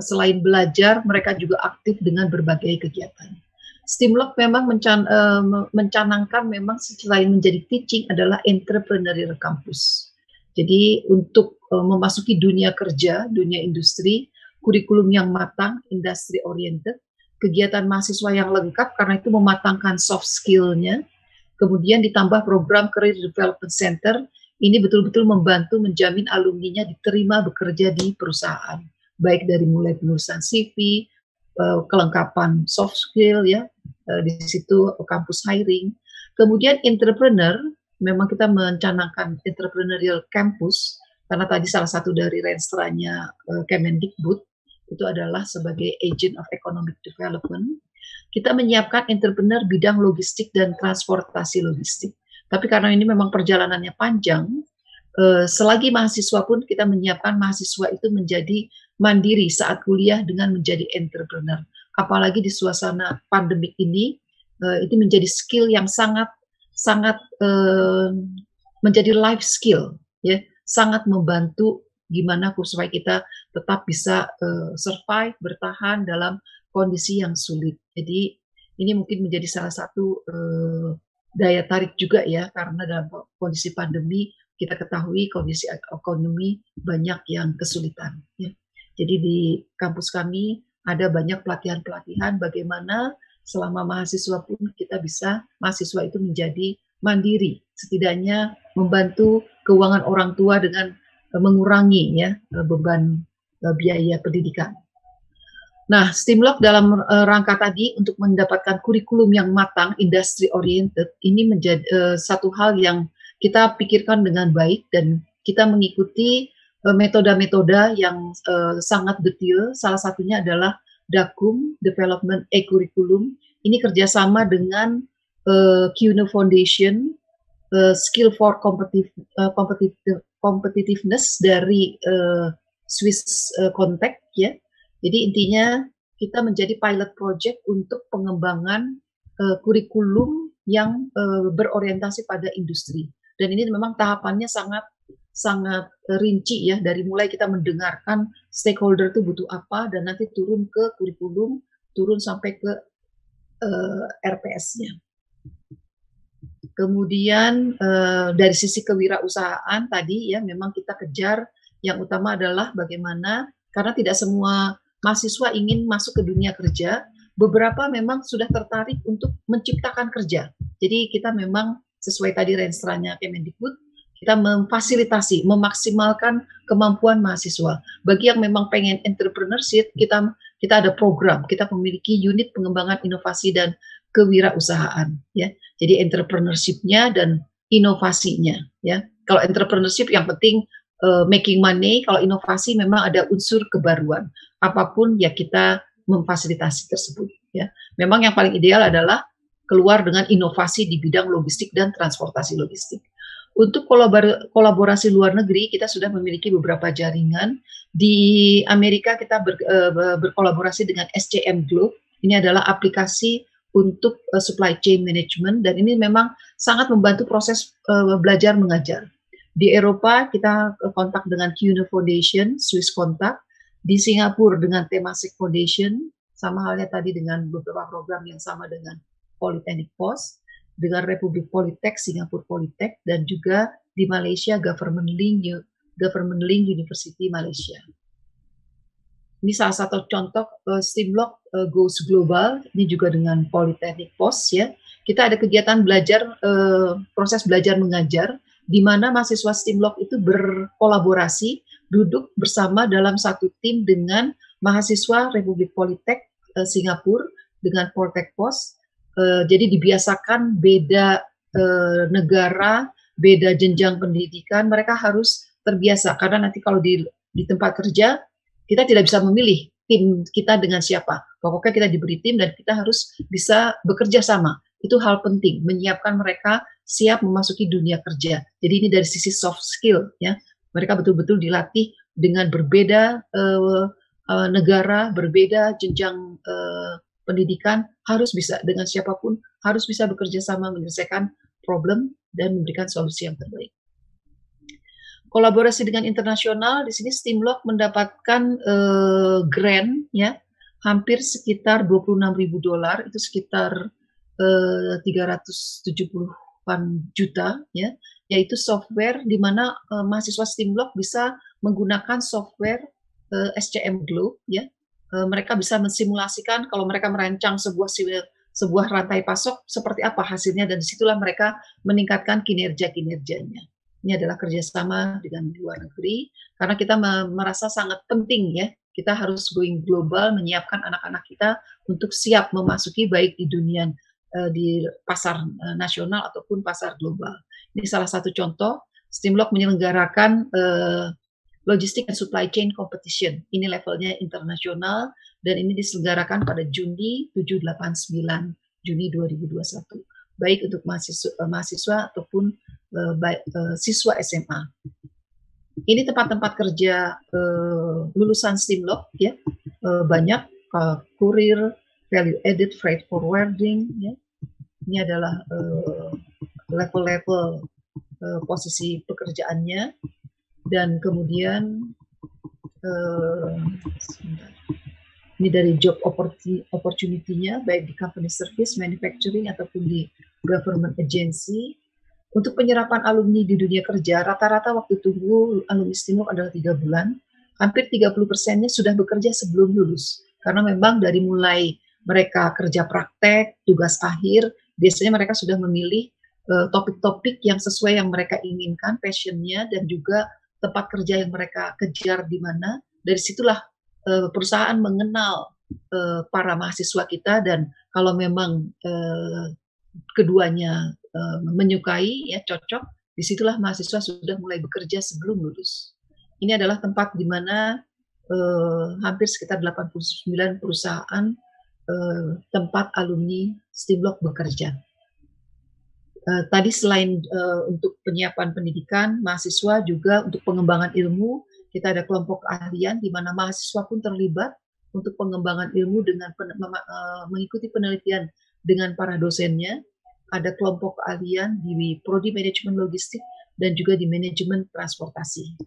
selain belajar, mereka juga aktif dengan berbagai kegiatan. Stimlock memang mencan, uh, mencanangkan memang selain menjadi teaching adalah entrepreneurial campus. Jadi untuk uh, memasuki dunia kerja, dunia industri, kurikulum yang matang, industri oriented, kegiatan mahasiswa yang lengkap karena itu mematangkan soft skill-nya, kemudian ditambah program Career Development Center, ini betul-betul membantu menjamin alumninya diterima bekerja di perusahaan, baik dari mulai penulisan CV, uh, kelengkapan soft skill ya, uh, di situ kampus hiring, kemudian entrepreneur memang kita mencanangkan entrepreneurial campus karena tadi salah satu dari renstranya uh, Kemendikbud itu adalah sebagai agent of economic development. Kita menyiapkan entrepreneur bidang logistik dan transportasi logistik. Tapi karena ini memang perjalanannya panjang, selagi mahasiswa pun kita menyiapkan mahasiswa itu menjadi mandiri saat kuliah dengan menjadi entrepreneur. Apalagi di suasana pandemik ini, uh, itu menjadi skill yang sangat sangat uh, menjadi life skill ya. Sangat membantu gimana supaya kita tetap bisa uh, survive bertahan dalam kondisi yang sulit. Jadi ini mungkin menjadi salah satu uh, daya tarik juga ya karena dalam kondisi pandemi kita ketahui kondisi ekonomi banyak yang kesulitan ya. Jadi di kampus kami ada banyak pelatihan-pelatihan bagaimana selama mahasiswa pun kita bisa mahasiswa itu menjadi mandiri, setidaknya membantu keuangan orang tua dengan uh, mengurangi ya uh, beban uh, biaya pendidikan. Nah, Stimlock dalam rangka tadi untuk mendapatkan kurikulum yang matang, industry oriented, ini menjadi satu hal yang kita pikirkan dengan baik dan kita mengikuti metode-metode yang uh, sangat detail. Salah satunya adalah DAKUM, Development E-Curriculum. Ini kerjasama dengan uh, QNO Foundation, uh, Skill for Competitive, uh, Competitive, Competitiveness dari uh, Swiss uh, Contact ya. Jadi intinya kita menjadi pilot project untuk pengembangan uh, kurikulum yang uh, berorientasi pada industri. Dan ini memang tahapannya sangat sangat rinci ya dari mulai kita mendengarkan stakeholder itu butuh apa dan nanti turun ke kurikulum, turun sampai ke uh, RPS-nya. Kemudian uh, dari sisi kewirausahaan tadi ya memang kita kejar yang utama adalah bagaimana karena tidak semua mahasiswa ingin masuk ke dunia kerja, beberapa memang sudah tertarik untuk menciptakan kerja. Jadi kita memang sesuai tadi renstra-nya Kemendikbud, kita memfasilitasi, memaksimalkan kemampuan mahasiswa. Bagi yang memang pengen entrepreneurship, kita kita ada program, kita memiliki unit pengembangan inovasi dan kewirausahaan ya. Jadi entrepreneurship-nya dan inovasinya ya. Kalau entrepreneurship yang penting uh, making money, kalau inovasi memang ada unsur kebaruan. Apa pun ya kita memfasilitasi tersebut ya. Memang yang paling ideal adalah keluar dengan inovasi di bidang logistik dan transportasi logistik. Untuk kolabor kolaborasi luar negeri, kita sudah memiliki beberapa jaringan. Di Amerika kita ber, uh, berkolaborasi dengan SCM Globe. Ini adalah aplikasi untuk uh, supply chain management dan ini memang sangat membantu proses uh, belajar mengajar. Di Eropa kita kontak dengan CUNA Foundation, Swiss Contact. Di Singapura dengan Temasek Foundation, sama halnya tadi dengan beberapa program yang sama dengan Polytechnic Post, dengan Republik Politek, Singapura Politek, dan juga di Malaysia Government Link, Government Link University Malaysia. Ini salah satu contoh uh, Steamlock uh, Goes Global, ini juga dengan Polytechnic Post ya. Kita ada kegiatan belajar, uh, proses belajar mengajar, di mana mahasiswa Steamlock itu berkolaborasi, duduk bersama dalam satu tim dengan mahasiswa Republik Politek uh, Singapura dengan Polytech Post. Uh, jadi dibiasakan beda uh, negara, beda jenjang pendidikan, mereka harus terbiasa karena nanti kalau di di tempat kerja kita tidak bisa memilih tim kita dengan siapa. Pokoknya kita diberi tim dan kita harus bisa bekerja sama. Itu hal penting, menyiapkan mereka siap memasuki dunia kerja. Jadi ini dari sisi soft skill ya. Mereka betul-betul dilatih dengan berbeda uh, uh, negara, berbeda jenjang uh, pendidikan, harus bisa dengan siapa pun, harus bisa bekerja sama menyelesaikan problem dan memberikan solusi yang terbaik. Kolaborasi dengan internasional di sini Steamlock mendapatkan uh, grant ya hampir sekitar 26.000 dolar itu sekitar uh, 370-an juta ya yaitu software di mana uh, mahasiswa Steamlock bisa menggunakan software uh, SCM Globe ya mereka bisa mensimulasikan kalau mereka merancang sebuah sebuah rantai pasok seperti apa hasilnya dan di situlah mereka meningkatkan kinerja kinerjanya ini adalah kerjasama dengan luar negeri karena kita merasa sangat penting ya kita harus going global menyiapkan anak-anak kita untuk siap memasuki baik di dunia uh, di pasar nasional ataupun pasar global. Ini salah satu contoh Steamlock menyelenggarakan logistik dan supply chain competition. Ini levelnya internasional dan ini diselenggarakan pada Juni 789 Juni 2021 baik untuk mahasiswa, mahasiswa ataupun uh, uh, siswa SMA. Ini tempat-tempat kerja uh, lulusan STEAMLOG ya uh, banyak uh, kurir, value added, freight forwarding ya. Ini adalah level-level uh, posisi pekerjaannya dan kemudian uh, ini dari job opportunity-nya baik di company service, manufacturing ataupun di government agency untuk penyerapan alumni di dunia kerja, rata-rata waktu tunggu alumni STIMUK adalah tiga bulan. Hampir 30 persennya sudah bekerja sebelum lulus. Karena memang dari mulai mereka kerja praktek, tugas akhir, biasanya mereka sudah memilih eh, topik-topik uh, yang sesuai yang mereka inginkan, passionnya, dan juga tempat kerja yang mereka kejar di mana. Dari situlah uh, perusahaan mengenal uh, para mahasiswa kita dan kalau memang uh, keduanya uh, menyukai ya cocok di situlah mahasiswa sudah mulai bekerja sebelum lulus ini adalah tempat di mana uh, hampir sekitar 89 perusahaan uh, tempat alumni Stimlock bekerja uh, tadi selain uh, untuk penyiapan pendidikan mahasiswa juga untuk pengembangan ilmu kita ada kelompok keahlian di mana mahasiswa pun terlibat untuk pengembangan ilmu dengan pen, uh, mengikuti penelitian dengan para dosennya. Ada kelompok keahlian di prodi manajemen logistik dan juga di manajemen transportasi.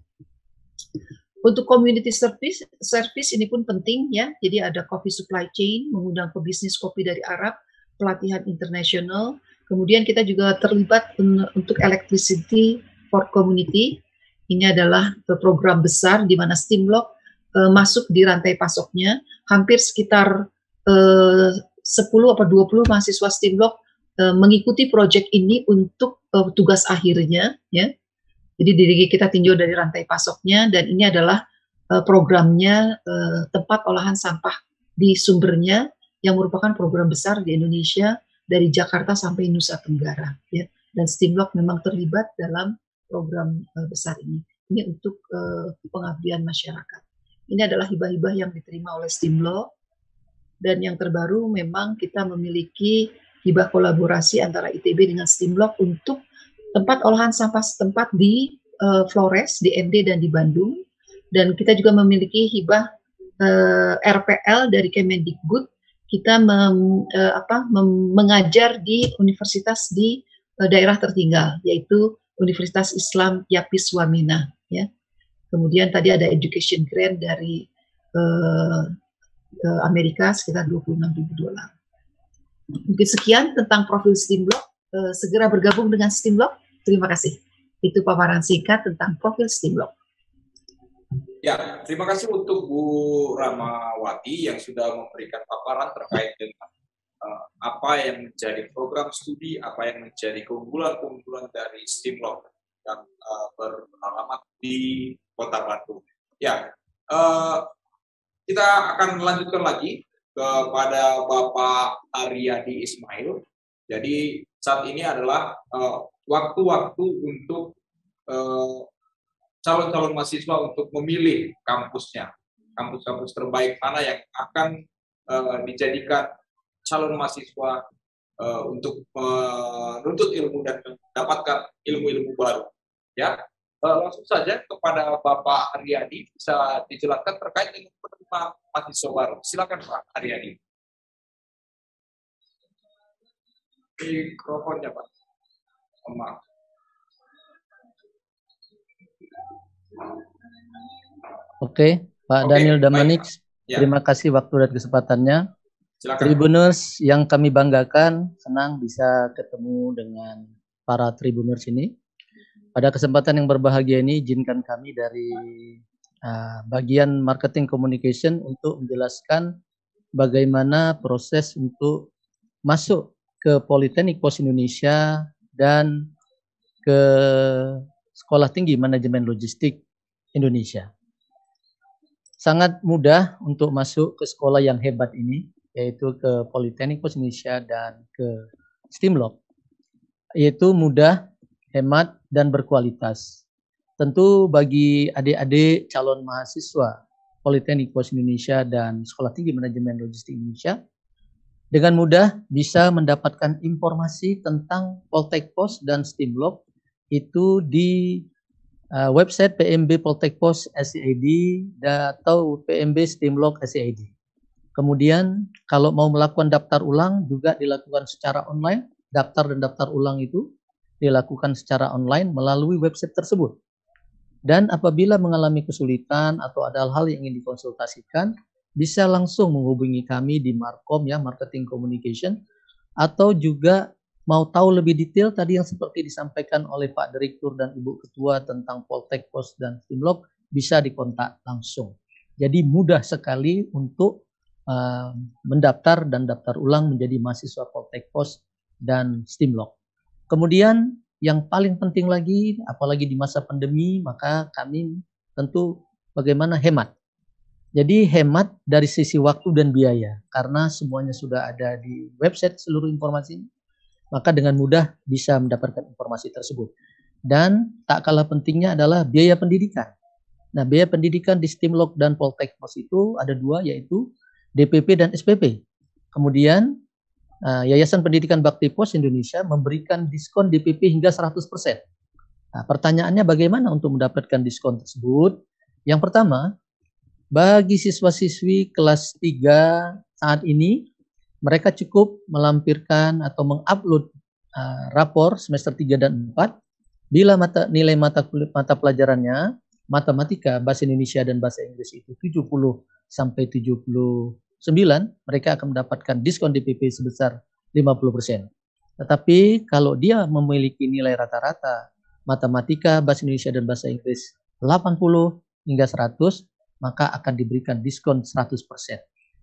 Untuk community service, service ini pun penting ya. Jadi ada coffee supply chain, mengundang pebisnis kopi dari Arab, pelatihan internasional, Kemudian kita juga terlibat untuk electricity for community. Ini adalah program besar di mana Stimlock uh, masuk di rantai pasoknya. Hampir sekitar uh, 10 atau 20 mahasiswa Stimlock uh, mengikuti proyek ini untuk uh, tugas akhirnya ya. Jadi diri kita tinjau dari rantai pasoknya dan ini adalah uh, programnya uh, tempat olahan sampah di sumbernya yang merupakan program besar di Indonesia dari Jakarta sampai Nusa Tenggara ya. Dan Stimlock memang terlibat dalam program uh, besar ini. Ini untuk uh, pengabdian masyarakat. Ini adalah hibah-hibah yang diterima oleh Stimlock dan yang terbaru memang kita memiliki hibah kolaborasi antara ITB dengan Stimlock untuk tempat olahan sampah setempat di uh, Flores, di ND dan di Bandung. Dan kita juga memiliki hibah uh, RPL dari Kemendikbud. Kita mem, uh, apa, mem, mengajar di universitas di uh, daerah tertinggal, yaitu Universitas Islam Yapis Wamena. Ya. Kemudian tadi ada education grant dari uh, Amerika sekitar 26 ribu dolar. Mungkin sekian tentang profil Steamblock. Segera bergabung dengan Steamblock. Terima kasih. Itu paparan singkat tentang profil Steamblock. Ya, terima kasih untuk Bu Ramawati yang sudah memberikan paparan terkait dengan uh, apa yang menjadi program studi, apa yang menjadi keunggulan-keunggulan dari Steamlock dan uh, beralamat di Kota Bandung. Ya, uh, kita akan melanjutkan lagi kepada Bapak Aryadi Ismail. Jadi saat ini adalah eh, waktu-waktu uh, untuk eh, calon-calon mahasiswa untuk memilih kampusnya, kampus-kampus terbaik mana yang akan uh, dijadikan calon mahasiswa uh, untuk menuntut ilmu dan mendapatkan ilmu-ilmu baru. Ya, uh, langsung saja kepada Bapak Aryadi bisa dijelaskan terkait dengan penerima mahasiswa baru. Silakan Pak Aryadi. Mikrofonnya Pak. Maaf. Oke, Pak Oke, Daniel Damanix, ya. terima kasih waktu dan kesempatannya. Silakan. Tribuners yang kami banggakan, senang bisa ketemu dengan para Tribuners ini. Pada kesempatan yang berbahagia ini, izinkan kami dari uh, bagian marketing communication untuk menjelaskan bagaimana proses untuk masuk ke Politeknik Pos Indonesia dan ke Sekolah Tinggi Manajemen Logistik Indonesia. Sangat mudah untuk masuk ke sekolah yang hebat ini, yaitu ke Politeknik Pos Indonesia dan ke Stimlock. Yaitu mudah hemat, dan berkualitas. Tentu bagi adik-adik calon mahasiswa Politeknik Pos Indonesia dan Sekolah Tinggi Manajemen Logistik Indonesia dengan mudah bisa mendapatkan informasi tentang Poltek Pos dan Stimlog itu di uh, website PMB Poltek Pos SCID atau PMB Stimlog SCID. Kemudian kalau mau melakukan daftar ulang juga dilakukan secara online, daftar dan daftar ulang itu dilakukan secara online melalui website tersebut. Dan apabila mengalami kesulitan atau ada hal-hal yang ingin dikonsultasikan, bisa langsung menghubungi kami di Markom ya, Marketing Communication, atau juga mau tahu lebih detail tadi yang seperti disampaikan oleh Pak Direktur dan Ibu Ketua tentang Poltek Pos dan Stimlog, bisa dikontak langsung. Jadi mudah sekali untuk uh, mendaftar dan daftar ulang menjadi mahasiswa Poltek Pos dan Stimlog. Kemudian yang paling penting lagi, apalagi di masa pandemi, maka kami tentu bagaimana hemat. Jadi hemat dari sisi waktu dan biaya, karena semuanya sudah ada di website seluruh informasi, maka dengan mudah bisa mendapatkan informasi tersebut. Dan tak kalah pentingnya adalah biaya pendidikan. Nah, biaya pendidikan di Stimlog dan Poltekpos itu ada dua, yaitu DPP dan SPP. Kemudian uh, Yayasan Pendidikan Bakti Pos Indonesia memberikan diskon DPP hingga 100%. Nah, pertanyaannya bagaimana untuk mendapatkan diskon tersebut? Yang pertama, bagi siswa-siswi kelas 3 saat ini, mereka cukup melampirkan atau mengupload uh, rapor semester 3 dan 4 bila mata, nilai mata, mata pelajarannya matematika, bahasa Indonesia dan bahasa Inggris itu 70 sampai 70 mereka akan mendapatkan diskon DPP sebesar 50%. Tetapi kalau dia memiliki nilai rata-rata matematika, bahasa Indonesia dan bahasa Inggris 80 hingga 100, maka akan diberikan diskon 100%.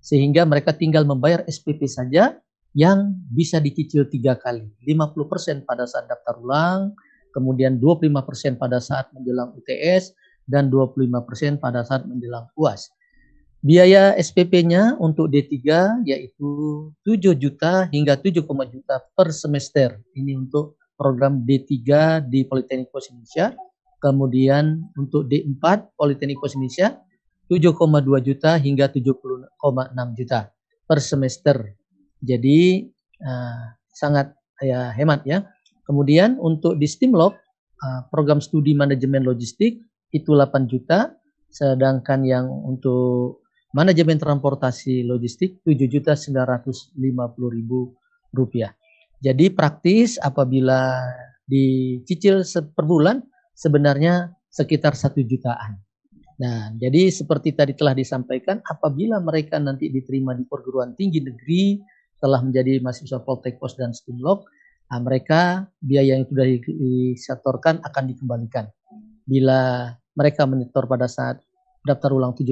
Sehingga mereka tinggal membayar SPP saja yang bisa dicicil tiga kali. 50% pada saat daftar ulang, kemudian 25% pada saat menjelang UTS, dan 25% pada saat menjelang UAS. Biaya SPP-nya untuk D3 yaitu 7 juta hingga 7, juta per semester. Ini untuk program D3 di Politeknik Pos Indonesia. Kemudian untuk D4 Politeknik Pos Indonesia 7,2 juta hingga 70,6 juta per semester. Jadi uh, sangat ya hemat ya. Kemudian untuk di Stimlog uh, program studi manajemen logistik itu 8 juta sedangkan yang untuk manajemen transportasi logistik 7 juta 950 ribu rupiah. Jadi praktis apabila dicicil per bulan sebenarnya sekitar satu jutaan. Nah, jadi seperti tadi telah disampaikan, apabila mereka nanti diterima di perguruan tinggi negeri, telah menjadi mahasiswa Poltek Pos dan Stimlog, nah mereka biaya yang sudah disetorkan akan dikembalikan. Bila mereka menyetor pada saat daftar ulang 7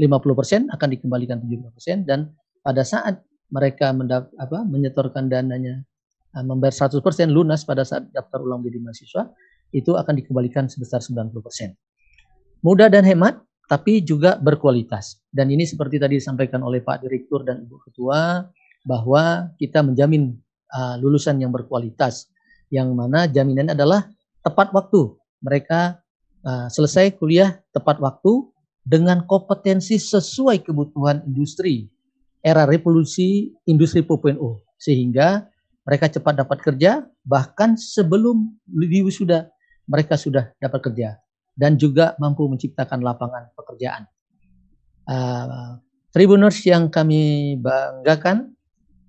50% akan dikembalikan 70% dan pada saat mereka mendap, apa, menyetorkan dananya uh, membayar 100% lunas pada saat daftar ulang menjadi mahasiswa itu akan dikembalikan sebesar 90%. Mudah dan hemat tapi juga berkualitas. Dan ini seperti tadi disampaikan oleh Pak Direktur dan Ibu Ketua bahwa kita menjamin uh, lulusan yang berkualitas yang mana jaminannya adalah tepat waktu. Mereka uh, selesai kuliah tepat waktu dengan kompetensi sesuai kebutuhan industri era revolusi industri 4.0 sehingga mereka cepat dapat kerja bahkan sebelum wisuda mereka sudah dapat kerja dan juga mampu menciptakan lapangan pekerjaan. Uh, Tribuners yang kami banggakan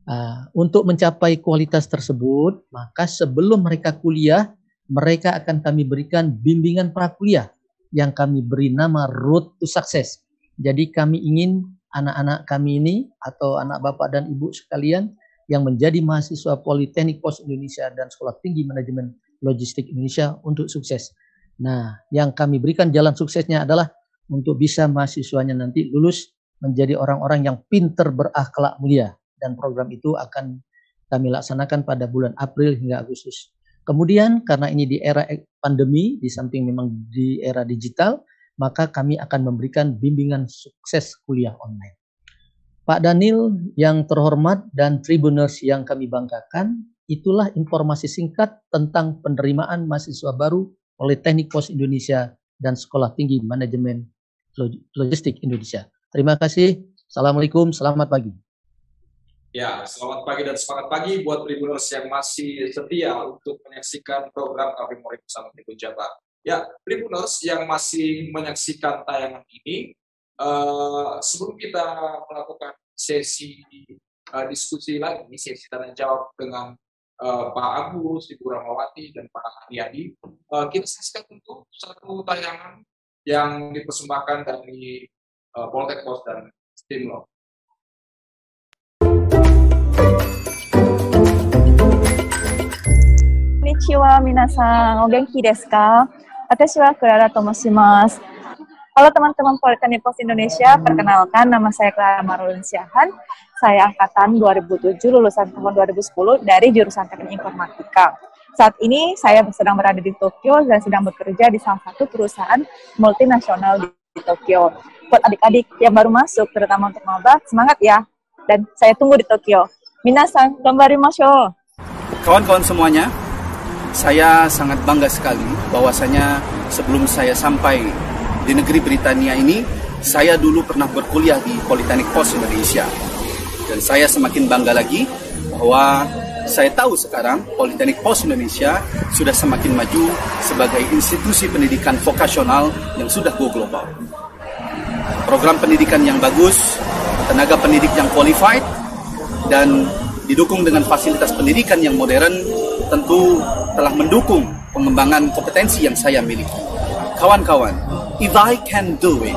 uh, untuk mencapai kualitas tersebut maka sebelum mereka kuliah mereka akan kami berikan bimbingan prakuliah yang kami beri nama Road to Success. Jadi kami ingin anak-anak kami ini atau anak bapak dan ibu sekalian yang menjadi mahasiswa Politeknik Pos Indonesia dan Sekolah Tinggi Manajemen Logistik Indonesia untuk sukses. Nah, yang kami berikan jalan suksesnya adalah untuk bisa mahasiswanya nanti lulus menjadi orang-orang yang pinter berakhlak mulia dan program itu akan kami laksanakan pada bulan April hingga Agustus Kemudian karena ini di era pandemi, di samping memang di era digital, maka kami akan memberikan bimbingan sukses kuliah online. Pak Daniel yang terhormat dan tribuners yang kami banggakan, itulah informasi singkat tentang penerimaan mahasiswa baru oleh Teknik Pos Indonesia dan Sekolah Tinggi Manajemen Logistik Indonesia. Terima kasih. Assalamualaikum, selamat pagi. Ya, selamat pagi dan semangat pagi buat Tribuners yang masih setia untuk menyaksikan program kami Mori bersama Tribun Jabar. Ya, Tribuners yang masih menyaksikan tayangan ini, uh, sebelum kita melakukan sesi uh, diskusi lagi, sesi tanya jawab dengan uh, Pak Agus, Ibu Ramawati, dan Pak Haryadi. Uh, kita saksikan untuk satu tayangan yang dipersembahkan dari uh, Poltek Pos dan Stimlo. Konnichiwa minasan, Ogenki desu ka? Atasiwa Clara to moshimasu. Halo teman-teman Politeknik Pos Indonesia, perkenalkan nama saya Clara Marulin Syahan. Saya angkatan 2007, lulusan tahun 2010 dari jurusan Teknik Informatika. Saat ini saya sedang berada di Tokyo dan sedang bekerja di salah satu perusahaan multinasional di Tokyo. Buat adik-adik yang baru masuk, terutama untuk maba, semangat ya. Dan saya tunggu di Tokyo. Minasan, gambarimashou. Kawan-kawan semuanya, saya sangat bangga sekali bahwasanya sebelum saya sampai di negeri Britania ini, saya dulu pernah berkuliah di Politeknik Pos Indonesia. Dan saya semakin bangga lagi bahwa saya tahu sekarang Politeknik Pos Indonesia sudah semakin maju sebagai institusi pendidikan vokasional yang sudah go global. Program pendidikan yang bagus, tenaga pendidik yang qualified, dan didukung dengan fasilitas pendidikan yang modern tentu telah mendukung pengembangan kompetensi yang saya miliki. Kawan-kawan, if I can do it,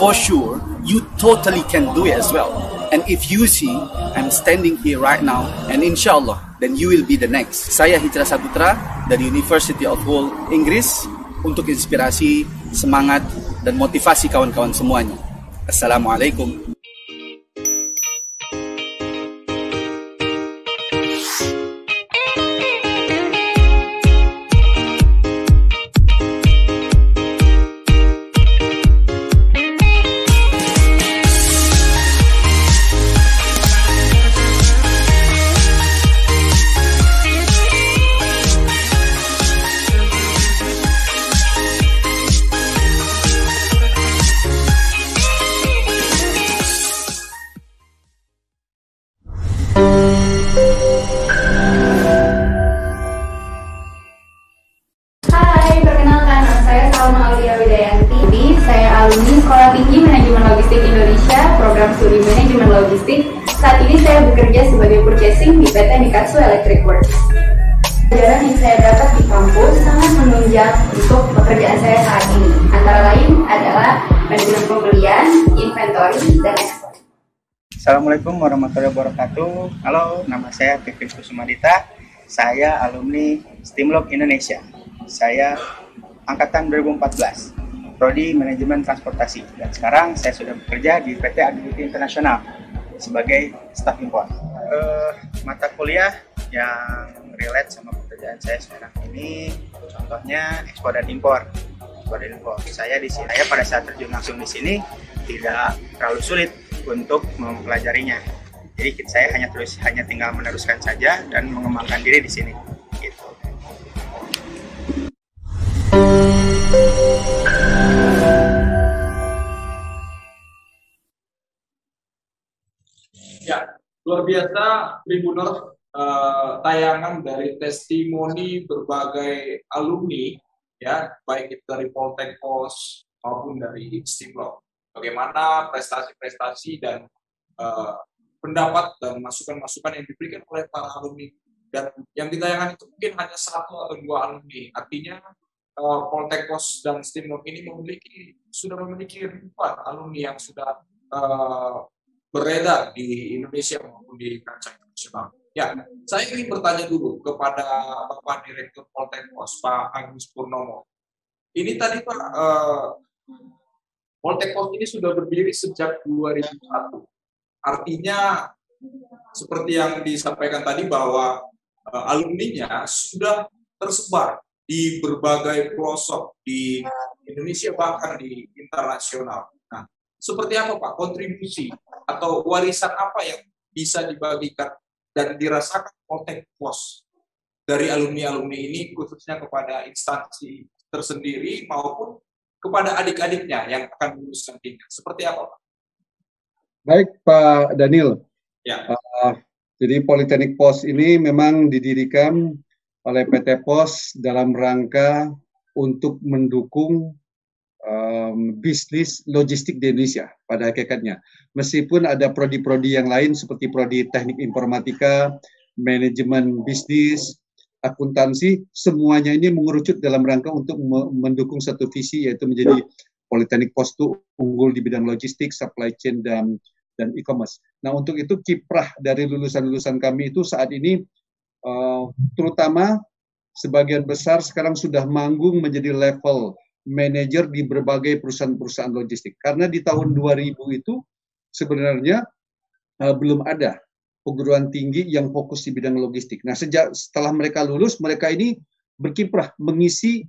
for sure you totally can do it as well. And if you see, I'm standing here right now, and inshallah, then you will be the next. Saya Hitra Saputra dari University of Hull, Inggris untuk inspirasi, semangat, dan motivasi kawan-kawan semuanya. Assalamualaikum saya Pipin Kusumadita. Saya alumni Stimlog Indonesia. Saya angkatan 2014, prodi Manajemen Transportasi. Dan sekarang saya sudah bekerja di PT Adiluti Internasional sebagai staf impor. Uh, mata kuliah yang relate sama pekerjaan saya sekarang ini, contohnya ekspor dan impor. Ekspor dan impor. Saya di sini, saya pada saat terjun langsung di sini tidak terlalu sulit untuk mempelajarinya. Jadi saya hanya terus hanya tinggal meneruskan saja dan mengembangkan diri di sini. Gitu. Ya, luar biasa Tribuners uh, tayangan dari testimoni berbagai alumni ya, baik itu dari Poltek Pos maupun dari Stimlog bagaimana prestasi-prestasi dan uh, pendapat dan masukan-masukan yang diberikan oleh para alumni dan yang ditayangkan itu mungkin hanya satu atau dua alumni artinya uh, Poltekos dan Stimlog ini memiliki sudah memiliki ribuan alumni yang sudah uh, beredar di Indonesia maupun di kancah internasional. Ya, saya ingin bertanya dulu kepada Bapak Direktur Poltekos, Pak Agus Purnomo. Ini tadi Pak, uh, Poltek Pos ini sudah berdiri sejak 2001. Artinya seperti yang disampaikan tadi bahwa uh, alumninya sudah tersebar di berbagai pelosok di Indonesia bahkan di internasional. Nah, seperti apa Pak kontribusi atau warisan apa yang bisa dibagikan dan dirasakan Poltek Pos dari alumni-alumni ini khususnya kepada instansi tersendiri maupun kepada adik-adiknya yang akan meluluskan tingkat. Seperti apa, Pak? Baik, Pak Daniel. Ya. Uh, jadi Politeknik Pos ini memang didirikan oleh PT Pos dalam rangka untuk mendukung um, bisnis logistik di Indonesia pada hakikatnya. Meskipun ada prodi-prodi yang lain seperti prodi teknik informatika, manajemen bisnis, akuntansi semuanya ini mengerucut dalam rangka untuk mendukung satu visi yaitu menjadi Politeknik Postu unggul di bidang logistik, supply chain dan dan e-commerce. Nah untuk itu kiprah dari lulusan-lulusan kami itu saat ini uh, terutama sebagian besar sekarang sudah manggung menjadi level manager di berbagai perusahaan-perusahaan logistik. Karena di tahun 2000 itu sebenarnya uh, belum ada perguruan tinggi yang fokus di bidang logistik. Nah, sejak setelah mereka lulus, mereka ini berkiprah mengisi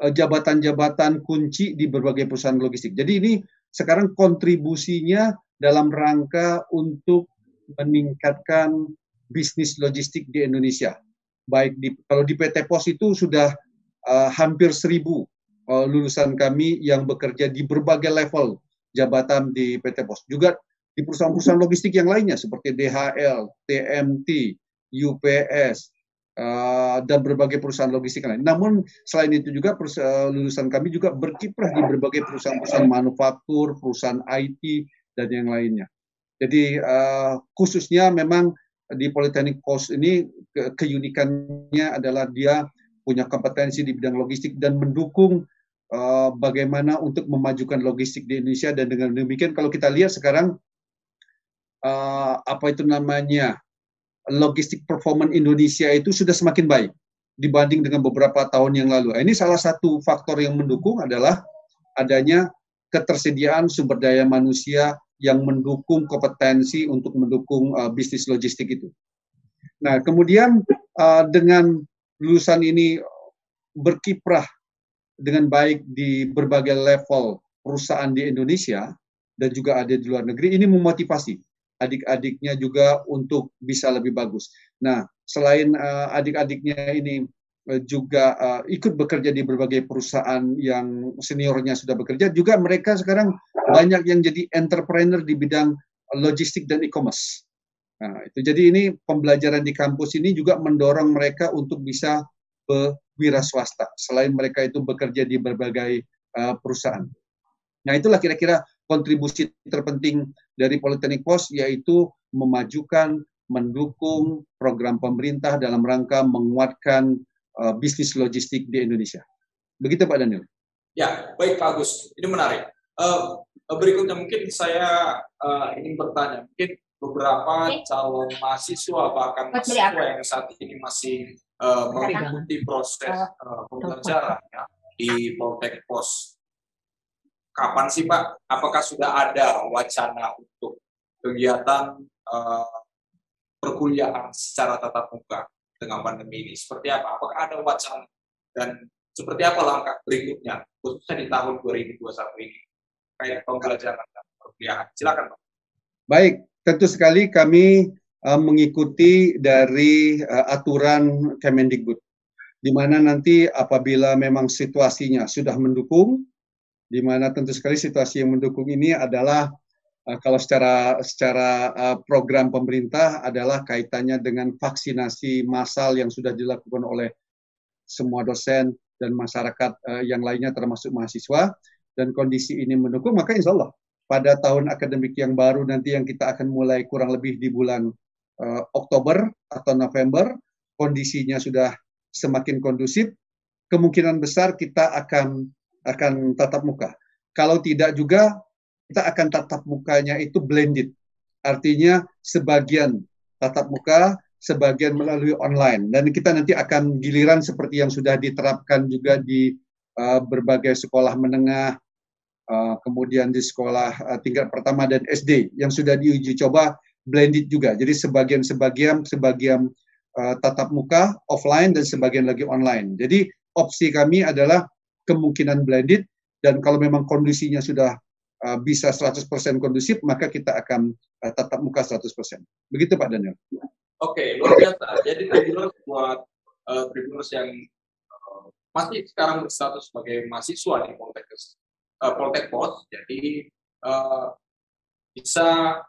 jabatan-jabatan uh, kunci di berbagai perusahaan logistik. Jadi ini sekarang kontribusinya dalam rangka untuk meningkatkan bisnis logistik di Indonesia. Baik di kalau di PT Pos itu sudah uh, hampir seribu uh, lulusan kami yang bekerja di berbagai level jabatan di PT Pos. Juga di perusahaan-perusahaan logistik yang lainnya seperti DHL, TMT, UPS, uh, dan berbagai perusahaan logistik lain. Namun selain itu juga lulusan kami juga berkiprah di berbagai perusahaan-perusahaan manufaktur, perusahaan IT, dan yang lainnya. Jadi uh, khususnya memang di Politeknik Pos ini ke keunikannya adalah dia punya kompetensi di bidang logistik dan mendukung uh, bagaimana untuk memajukan logistik di Indonesia dan dengan demikian kalau kita lihat sekarang uh, apa itu namanya logistik performance Indonesia itu sudah semakin baik dibanding dengan beberapa tahun yang lalu. Ini salah satu faktor yang mendukung adalah adanya ketersediaan sumber daya manusia yang mendukung kompetensi untuk mendukung uh, bisnis logistik itu. Nah, kemudian uh, dengan lulusan ini berkiprah dengan baik di berbagai level perusahaan di Indonesia dan juga ada di luar negeri, ini memotivasi adik-adiknya juga untuk bisa lebih bagus. Nah, selain uh, adik-adiknya ini uh, juga uh, ikut bekerja di berbagai perusahaan yang seniornya sudah bekerja, juga mereka sekarang banyak yang jadi entrepreneur di bidang logistik dan e-commerce. Nah, itu jadi ini pembelajaran di kampus ini juga mendorong mereka untuk bisa berwira swasta selain mereka itu bekerja di berbagai uh, perusahaan. Nah, itulah kira-kira kontribusi terpenting dari Politeknik Pos yaitu memajukan, mendukung program pemerintah dalam rangka menguatkan uh, bisnis logistik di Indonesia. Begitu Pak Daniel. Ya, baik Pak Agus. Ini menarik. Uh, berikutnya mungkin saya uh, ingin bertanya, mungkin beberapa calon mahasiswa bahkan mahasiswa yang saat ini masih uh, mengikuti proses uh, pembelajaran ya, di Politeknik Pos kapan sih Pak? Apakah sudah ada wacana untuk kegiatan uh, perkuliahan secara tatap muka dengan pandemi ini? Seperti apa? Apakah ada wacana dan seperti apa langkah berikutnya khususnya di tahun 2021 ini kayak pembelajaran dan perkuliahan? Silakan Pak. Baik, tentu sekali kami uh, mengikuti dari uh, aturan Kemendikbud di mana nanti apabila memang situasinya sudah mendukung di mana tentu sekali situasi yang mendukung ini adalah uh, kalau secara secara uh, program pemerintah adalah kaitannya dengan vaksinasi massal yang sudah dilakukan oleh semua dosen dan masyarakat uh, yang lainnya termasuk mahasiswa. Dan kondisi ini mendukung maka insya Allah pada tahun akademik yang baru nanti yang kita akan mulai kurang lebih di bulan uh, Oktober atau November kondisinya sudah semakin kondusif. Kemungkinan besar kita akan akan tatap muka. Kalau tidak juga kita akan tatap mukanya itu blended. Artinya sebagian tatap muka, sebagian melalui online. Dan kita nanti akan giliran seperti yang sudah diterapkan juga di uh, berbagai sekolah menengah, uh, kemudian di sekolah uh, tingkat pertama dan SD yang sudah diuji coba blended juga. Jadi sebagian-sebagian sebagian uh, tatap muka offline dan sebagian lagi online. Jadi opsi kami adalah kemungkinan blended dan kalau memang kondisinya sudah uh, bisa 100% kondusif maka kita akan uh, tatap muka 100%. Begitu Pak Daniel. Oke, luar biasa. Jadi Tribuners buat uh, Tribuners yang uh, masih sekarang berstatus sebagai mahasiswa di Poltek uh, Poltek Pos, jadi uh, bisa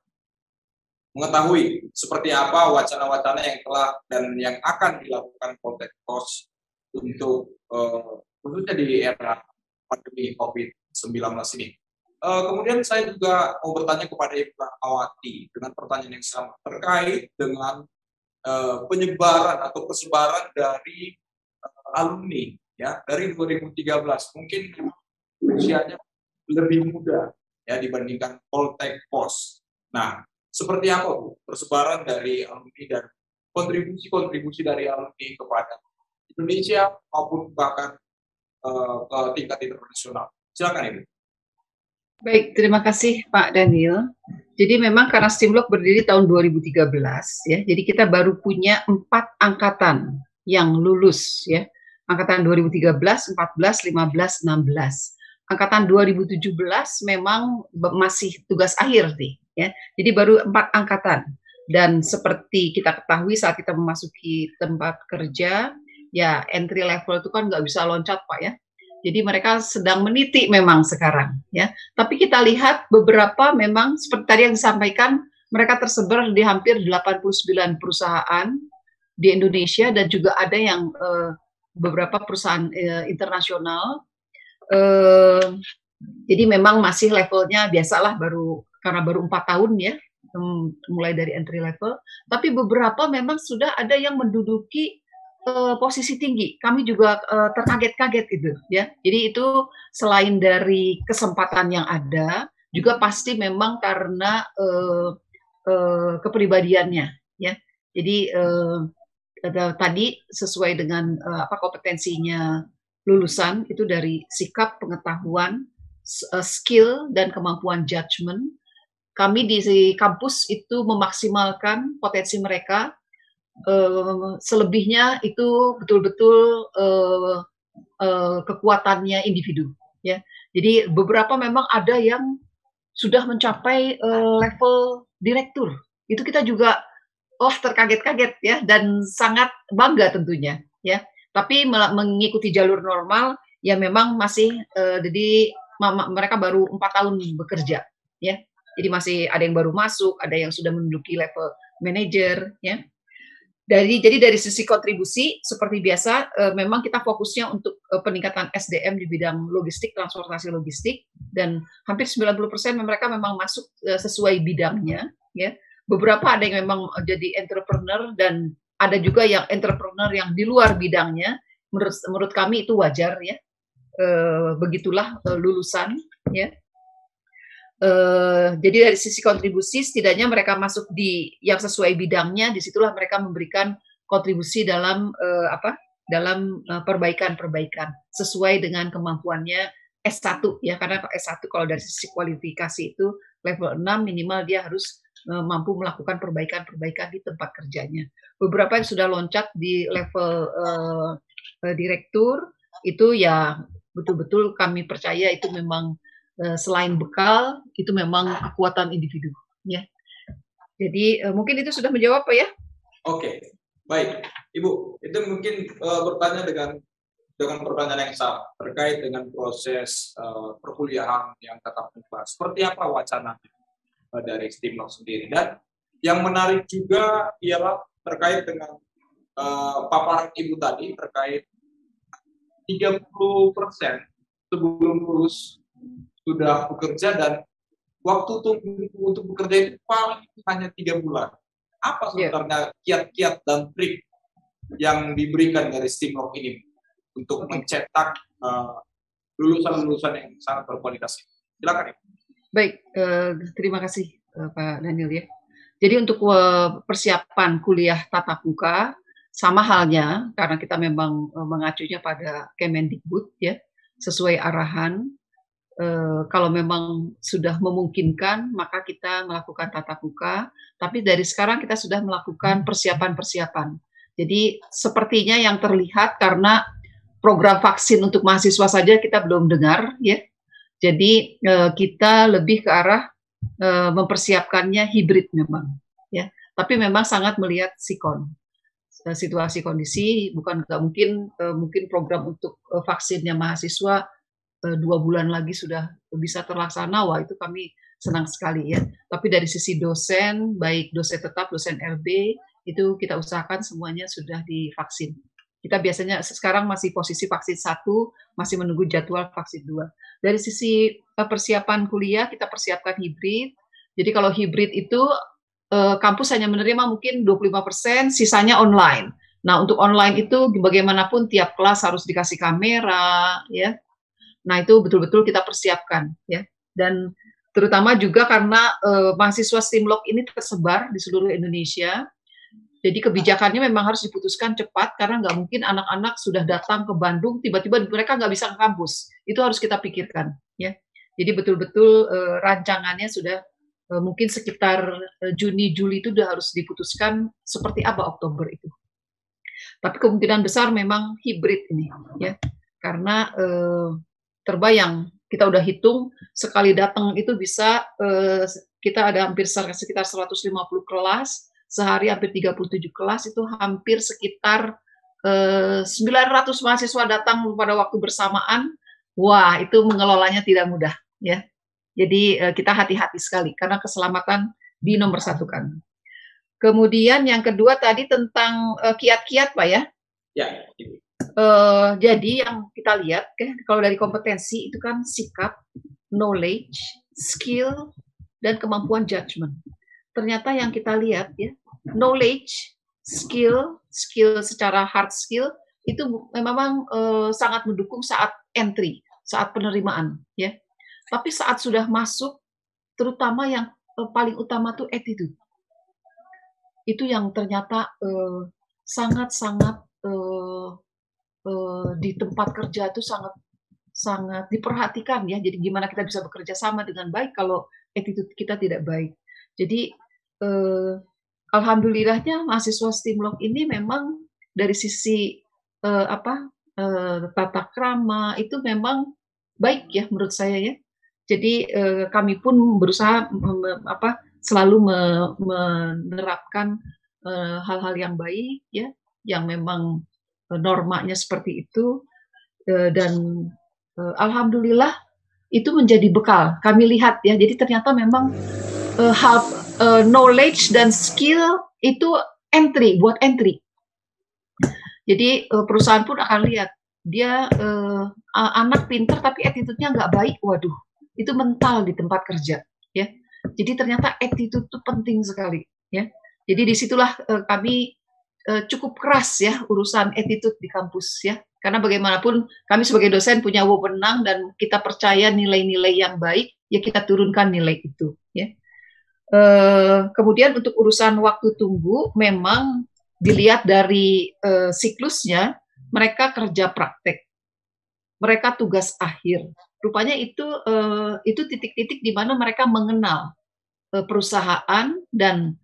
mengetahui seperti apa wacana-wacana yang telah dan yang akan dilakukan Poltek Pos untuk uh, khususnya di era pandemi COVID-19 ini. Uh, kemudian saya juga mau bertanya kepada Ibu Awati dengan pertanyaan yang sama terkait dengan uh, penyebaran atau persebaran dari uh, alumni ya dari 2013 mungkin usianya lebih muda ya dibandingkan Poltek Pos. Nah, seperti apa Bu persebaran dari alumni dan kontribusi-kontribusi dari alumni kepada Indonesia maupun bahkan uh, ke tingkat internasional. Silakan Ibu. Baik, terima kasih Pak Daniel. Jadi memang karena Stimlok berdiri tahun 2013 ya, jadi kita baru punya empat angkatan yang lulus ya. Angkatan 2013, 14, 15, 16. Angkatan 2017 memang masih tugas akhir nih ya. Jadi baru empat angkatan. Dan seperti kita ketahui saat kita memasuki tempat kerja, ya entry level itu kan nggak bisa loncat pak ya. Jadi mereka sedang meniti memang sekarang ya. Tapi kita lihat beberapa memang seperti tadi yang disampaikan mereka tersebar di hampir 89 perusahaan di Indonesia dan juga ada yang uh, beberapa perusahaan uh, internasional. Uh, jadi memang masih levelnya biasalah baru karena baru empat tahun ya mulai dari entry level. Tapi beberapa memang sudah ada yang menduduki uh, posisi tinggi. Kami juga uh, terkaget-kaget gitu ya. Jadi itu selain dari kesempatan yang ada, juga pasti memang karena uh, uh, kepribadiannya ya. Jadi uh, tadi sesuai dengan uh, apa kompetensinya lulusan itu dari sikap pengetahuan, skill dan kemampuan judgement. Kami di kampus itu memaksimalkan potensi mereka. Uh, selebihnya itu betul-betul uh, uh, kekuatannya individu. Ya, jadi beberapa memang ada yang sudah mencapai uh, level direktur. Itu kita juga oh terkaget-kaget ya dan sangat bangga tentunya ya. Tapi mengikuti jalur normal ya memang masih uh, jadi mereka baru empat tahun bekerja ya. Jadi masih ada yang baru masuk, ada yang sudah menduduki level manager ya. Dari jadi dari sisi kontribusi seperti biasa uh, memang kita fokusnya untuk uh, peningkatan SDM di bidang logistik, transportasi logistik dan hampir 90% mereka memang masuk uh, sesuai bidangnya ya beberapa ada yang memang jadi entrepreneur dan ada juga yang entrepreneur yang di luar bidangnya. Menurut menurut kami itu wajar ya. Begitulah lulusan ya. E, jadi dari sisi kontribusi setidaknya mereka masuk di yang sesuai bidangnya, di situlah mereka memberikan kontribusi dalam e, apa? dalam perbaikan-perbaikan sesuai dengan kemampuannya S1 ya karena S1 kalau dari sisi kualifikasi itu level 6 minimal dia harus Eh, mampu melakukan perbaikan-perbaikan di tempat kerjanya. Beberapa yang sudah loncat di level uh, direktur itu ya betul-betul kami percaya itu memang uh, selain bekal itu memang kekuatan individu ya. Jadi uh, mungkin itu sudah menjawab Pak ya? Oke, baik Ibu. Itu mungkin uh, bertanya dengan dengan pertanyaan yang sama terkait dengan proses uh, perkuliahan yang tetap muka. Seperti apa wacananya? Eh, dari Stimlok sendiri. Dan yang menarik juga ialah terkait dengan uh, paparan Ibu tadi terkait 30 persen sebelum lulus sudah bekerja dan waktu tunggu untuk bekerja itu paling hanya tiga bulan. Apa iya. sebenarnya kiat-kiat dan trik yang diberikan dari Stimlok ini untuk mencetak eh, lulusan-lulusan yang sangat berkualitas? Silakan. Ibu. Baik, uh, terima kasih uh, Pak Daniel ya. Jadi untuk uh, persiapan kuliah tatap muka sama halnya karena kita memang uh, mengacunya pada Kemendikbud ya, sesuai arahan. Uh, kalau memang sudah memungkinkan maka kita melakukan tatap muka, tapi dari sekarang kita sudah melakukan persiapan-persiapan. Jadi sepertinya yang terlihat karena program vaksin untuk mahasiswa saja kita belum dengar ya jadi uh, kita lebih ke arah uh, mempersiapkannya hibrid memang, ya. Tapi memang sangat melihat sikon situasi kondisi bukan nggak mungkin mungkin program untuk vaksinnya mahasiswa dua bulan lagi sudah bisa terlaksana wah itu kami senang sekali ya tapi dari sisi dosen baik dosen tetap dosen LB itu kita usahakan semuanya sudah divaksin kita biasanya sekarang masih posisi vaksin satu, masih menunggu jadwal vaksin dua. Dari sisi eh, persiapan kuliah, kita persiapkan hibrid. Jadi kalau hibrid itu eh, kampus hanya menerima mungkin 25%, sisanya online. Nah, untuk online itu bagaimanapun tiap kelas harus dikasih kamera, ya. Nah, itu betul-betul kita persiapkan, ya. Dan terutama juga karena uh, mahasiswa STIMLOK ini tersebar di seluruh Indonesia, jadi kebijakannya memang harus diputuskan cepat karena nggak mungkin anak-anak sudah datang ke Bandung tiba-tiba mereka nggak bisa ke kampus. Itu harus kita pikirkan, ya. Jadi betul-betul uh, rancangannya sudah uh, mungkin sekitar uh, Juni Juli itu sudah harus diputuskan seperti apa Oktober itu. Tapi kemungkinan besar memang hibrid ini, ya, karena uh, terbayang kita udah hitung sekali datang itu bisa uh, kita ada hampir sekitar 150 kelas sehari hampir 37 kelas itu hampir sekitar eh, 900 mahasiswa datang pada waktu bersamaan. Wah, itu mengelolanya tidak mudah ya. Jadi eh, kita hati-hati sekali karena keselamatan di nomor satu kan. Kemudian yang kedua tadi tentang kiat-kiat, Pak ya. Ya. Uh, jadi yang kita lihat, ya, kalau dari kompetensi itu kan sikap, knowledge, skill, dan kemampuan judgment. Ternyata yang kita lihat ya, knowledge, skill, skill secara hard skill itu memang uh, sangat mendukung saat entry, saat penerimaan, ya. Tapi saat sudah masuk, terutama yang uh, paling utama tuh attitude. itu yang ternyata sangat-sangat uh, uh, di tempat kerja itu sangat sangat diperhatikan ya. Jadi gimana kita bisa bekerja sama dengan baik kalau attitude kita tidak baik. Jadi uh, alhamdulillahnya mahasiswa Stimlok ini memang dari sisi uh, apa uh, tata krama itu memang baik ya menurut saya ya. Jadi uh, kami pun berusaha apa selalu me, menerapkan hal-hal uh, yang baik ya yang memang normanya seperti itu uh, dan uh, alhamdulillah itu menjadi bekal. Kami lihat ya jadi ternyata memang uh, knowledge dan skill itu entry buat entry. Jadi perusahaan pun akan lihat dia anak pinter tapi attitude-nya nggak baik waduh itu mental di tempat kerja ya. Jadi ternyata attitude itu penting sekali ya. Jadi di situlah kami uh, cukup keras ya urusan attitude di kampus ya. Karena bagaimanapun kami sebagai dosen punya wewenang dan kita percaya nilai-nilai yang baik, ya kita turunkan nilai itu ya. Uh, kemudian untuk urusan waktu tunggu memang dilihat dari uh, siklusnya mereka kerja praktek. Mereka tugas akhir. Rupanya itu uh, itu titik-titik di mana mereka mengenal uh, perusahaan dan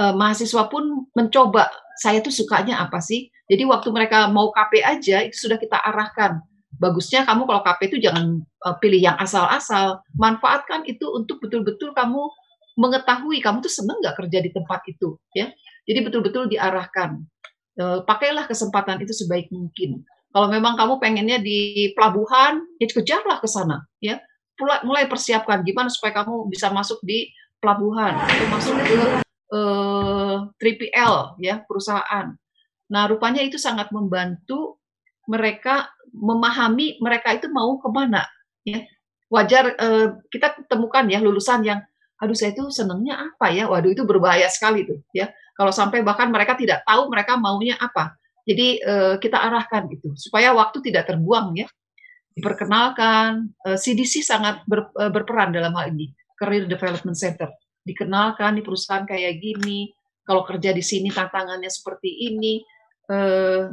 uh, mahasiswa pun mencoba saya tuh sukanya apa sih. Jadi waktu mereka mau KP aja itu sudah kita arahkan. Bagusnya kamu kalau KP itu jangan uh, pilih yang asal-asal. Manfaatkan itu untuk betul-betul kamu mengetahui kamu tuh seneng nggak kerja di tempat itu, ya. Jadi betul-betul diarahkan. Uh, pakailah kesempatan itu sebaik mungkin. Kalau memang kamu pengennya di pelabuhan, ya kejarlah ke sana, ya. Mulai persiapkan gimana supaya kamu bisa masuk di pelabuhan atau masuk ke eh, 3PL ya perusahaan. Nah rupanya itu sangat membantu mereka memahami mereka itu mau ke mana ya. Wajar eh, kita temukan ya lulusan yang aduh saya itu senengnya apa ya? Waduh itu berbahaya sekali tuh ya. Kalau sampai bahkan mereka tidak tahu mereka maunya apa. Jadi eh, kita arahkan itu supaya waktu tidak terbuang ya. Diperkenalkan eh, CDC sangat ber, eh, berperan dalam hal ini Career Development Center dikenalkan di perusahaan kayak gini, kalau kerja di sini tantangannya seperti ini. Eh,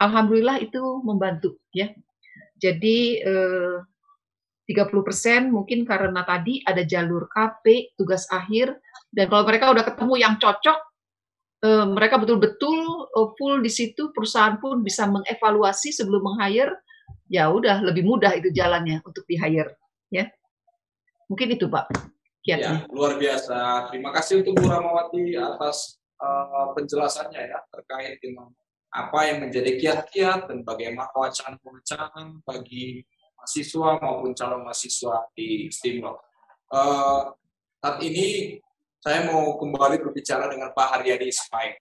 Alhamdulillah itu membantu ya. Jadi eh, 30% mungkin karena tadi ada jalur KP, tugas akhir, dan kalau mereka udah ketemu yang cocok, eh, mereka betul-betul eh, full di situ, perusahaan pun bisa mengevaluasi sebelum meng-hire, ya udah lebih mudah itu jalannya untuk di-hire. Ya. Mungkin itu Pak. Ya, luar biasa. Terima kasih untuk Bu Ramawati atas uh, penjelasannya ya terkait dengan apa yang menjadi kiat-kiat dan bagaimana wacana-wacana bagi mahasiswa maupun calon mahasiswa di STIMLOG. Uh, saat ini saya mau kembali berbicara dengan Pak Haryadi Ismail.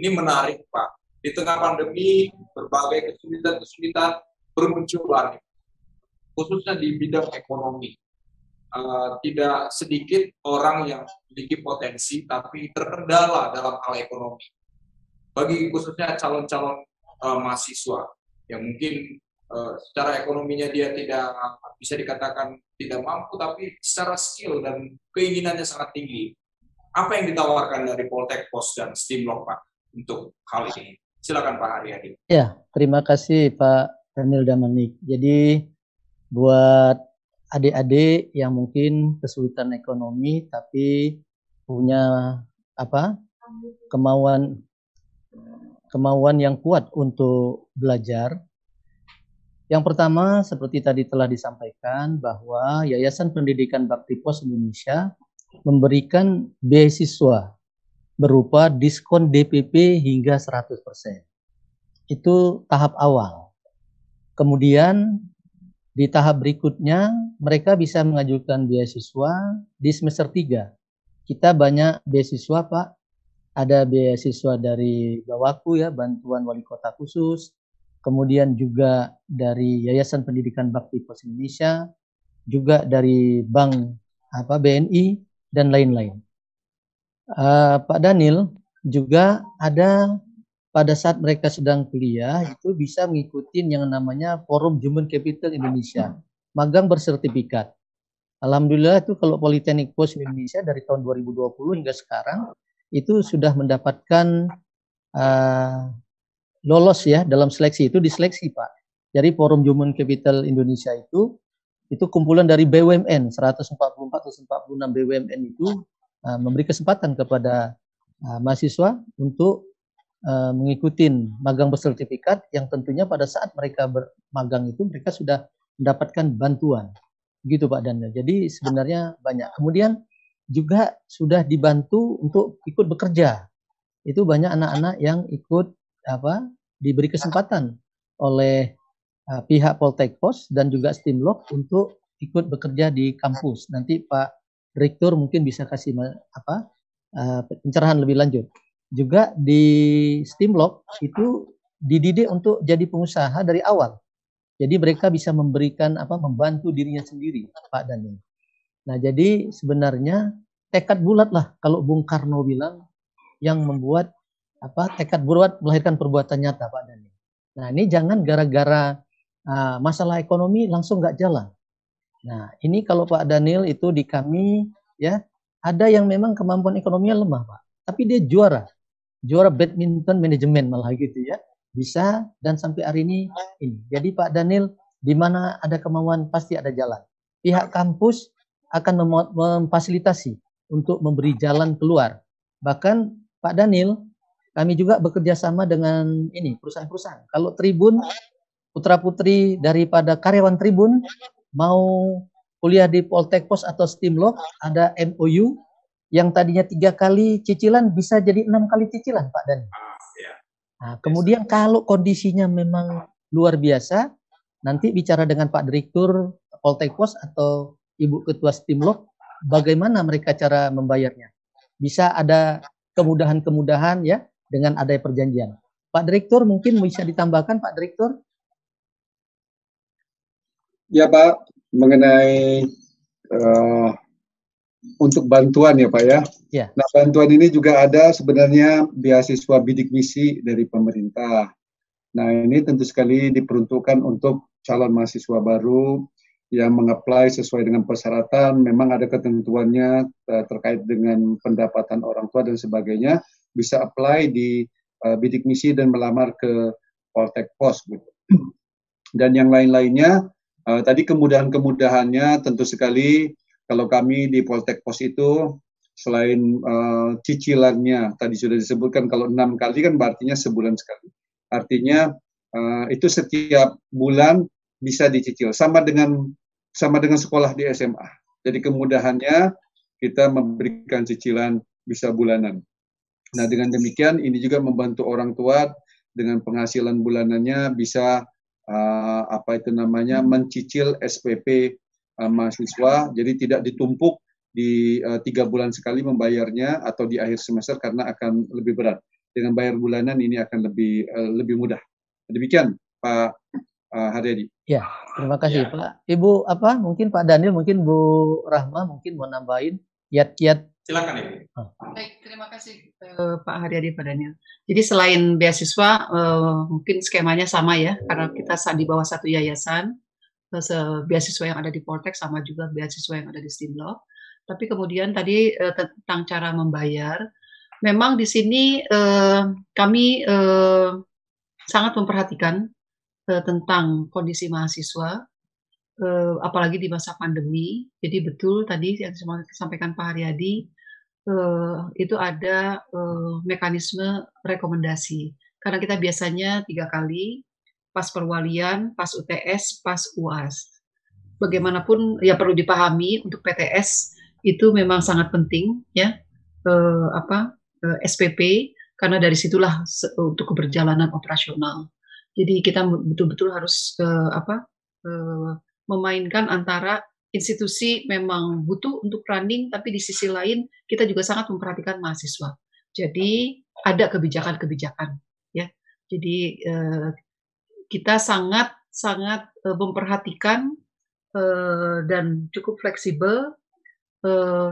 Ini menarik Pak. Di tengah pandemi berbagai kesulitan-kesulitan bermunculan, khususnya di bidang ekonomi uh, tidak sedikit orang yang memiliki potensi tapi terkendala dalam hal ekonomi. Bagi khususnya calon-calon uh, mahasiswa yang mungkin uh, secara ekonominya dia tidak bisa dikatakan tidak mampu, tapi secara skill dan keinginannya sangat tinggi. Apa yang ditawarkan dari Poltek Pos dan Stimlok Pak untuk hal ini? Silakan Pak Haryadi. Ya, terima kasih Pak Daniel Damanik. Jadi buat adik-adik yang mungkin kesulitan ekonomi tapi punya apa kemauan kemauan yang kuat untuk belajar. Yang pertama seperti tadi telah disampaikan bahwa Yayasan Pendidikan Bakti Pos Indonesia memberikan beasiswa berupa diskon DPP hingga 100%. Itu tahap awal. Kemudian di tahap berikutnya, mereka bisa mengajukan beasiswa di semester 3. Kita banyak beasiswa, Pak. Ada beasiswa dari Bawaku ya, bantuan wali kota khusus. Kemudian juga dari Yayasan Pendidikan Bakti Pos Indonesia, juga dari Bank apa BNI dan lain-lain. Uh, Pak Daniel juga ada pada saat mereka sedang kuliah itu bisa mengikuti yang namanya Forum Human Capital Indonesia, magang bersertifikat. Alhamdulillah itu kalau Politeknik Pos Indonesia dari tahun 2020 hingga sekarang itu sudah mendapatkan uh, lolos ya dalam seleksi itu diseleksi Pak. Jadi Forum Human Capital Indonesia itu itu kumpulan dari BUMN 144 146 BUMN itu uh, memberi kesempatan kepada uh, mahasiswa untuk uh, mengikuti magang bersertifikat yang tentunya pada saat mereka bermagang itu mereka sudah mendapatkan bantuan gitu Pak Daniel. Jadi sebenarnya banyak. Kemudian juga sudah dibantu untuk ikut bekerja. Itu banyak anak-anak yang ikut apa diberi kesempatan oleh uh, pihak Poltek Pos dan juga Stimlok untuk ikut bekerja di kampus. Nanti Pak Rektor mungkin bisa kasih apa uh, pencerahan lebih lanjut. Juga di Stimlok itu dididik untuk jadi pengusaha dari awal. Jadi mereka bisa memberikan apa membantu dirinya sendiri, Pak Daniel. Nah, jadi sebenarnya tekad bulat lah kalau Bung Karno bilang yang membuat apa tekad bulat melahirkan perbuatan nyata Pak Dani. Nah ini jangan gara-gara uh, masalah ekonomi langsung nggak jalan. Nah ini kalau Pak Daniel itu di kami ya ada yang memang kemampuan ekonominya lemah Pak, tapi dia juara, juara badminton manajemen malah gitu ya bisa dan sampai hari ini ini. Jadi Pak Daniel di mana ada kemauan pasti ada jalan. Pihak kampus akan memfasilitasi untuk memberi jalan keluar. Bahkan Pak Daniel, kami juga bekerja sama dengan ini perusahaan-perusahaan. Kalau Tribun putra putri daripada karyawan Tribun mau kuliah di Poltek Pos atau Stimlok ada MOU yang tadinya tiga kali cicilan bisa jadi enam kali cicilan Pak Daniel. Nah, kemudian kalau kondisinya memang luar biasa, nanti bicara dengan Pak Direktur Poltek Pos atau Ibu Ketua Stimlok, bagaimana mereka cara membayarnya. Bisa ada kemudahan-kemudahan ya dengan ada perjanjian. Pak Direktur mungkin bisa ditambahkan Pak Direktur? Ya Pak, mengenai uh, untuk bantuan ya Pak ya. ya. Nah bantuan ini juga ada sebenarnya beasiswa bidik misi dari pemerintah. Nah ini tentu sekali diperuntukkan untuk calon mahasiswa baru yang mengapply sesuai dengan persyaratan, memang ada ketentuannya uh, terkait dengan pendapatan orang tua dan sebagainya, bisa apply di uh, bidik misi dan melamar ke Poltek Pos gitu. Dan yang lain-lainnya, uh, tadi kemudahan-kemudahannya tentu sekali kalau kami di Poltek Pos itu selain uh, cicilannya tadi sudah disebutkan kalau enam kali kan berarti sebulan sekali. Artinya uh, itu setiap bulan bisa dicicil sama dengan sama dengan sekolah di SMA. Jadi kemudahannya kita memberikan cicilan bisa bulanan. Nah dengan demikian ini juga membantu orang tua dengan penghasilan bulanannya bisa uh, apa itu namanya mencicil SPP uh, mahasiswa. Jadi tidak ditumpuk di uh, tiga bulan sekali membayarnya atau di akhir semester karena akan lebih berat. Dengan bayar bulanan ini akan lebih uh, lebih mudah. Demikian Pak uh, Haryadi. Ya, terima kasih ya. Pak. Ibu apa? Mungkin Pak Daniel, mungkin Bu Rahma mungkin mau nambahin kiat-kiat. Silakan Ibu. Oh. Baik, terima kasih uh, Pak Haryadi, Pak Daniel. Jadi selain beasiswa, uh, mungkin skemanya sama ya, karena kita di bawah satu yayasan, beasiswa yang ada di Portex sama juga beasiswa yang ada di Stimlo. Tapi kemudian tadi uh, tentang cara membayar, memang di sini uh, kami uh, sangat memperhatikan uh, tentang kondisi mahasiswa, uh, apalagi di masa pandemi. Jadi betul tadi yang disampaikan Pak Haryadi, uh, itu ada uh, mekanisme rekomendasi. Karena kita biasanya tiga kali, pas perwalian, pas UTS, pas UAS. Bagaimanapun ya perlu dipahami untuk PTS itu memang sangat penting ya uh, apa uh, SPP karena dari situlah untuk keberjalanan operasional. Jadi kita betul-betul harus uh, apa uh, memainkan antara institusi memang butuh untuk running, tapi di sisi lain kita juga sangat memperhatikan mahasiswa. Jadi ada kebijakan-kebijakan, ya. Jadi uh, kita sangat sangat uh, memperhatikan uh, dan cukup fleksibel uh,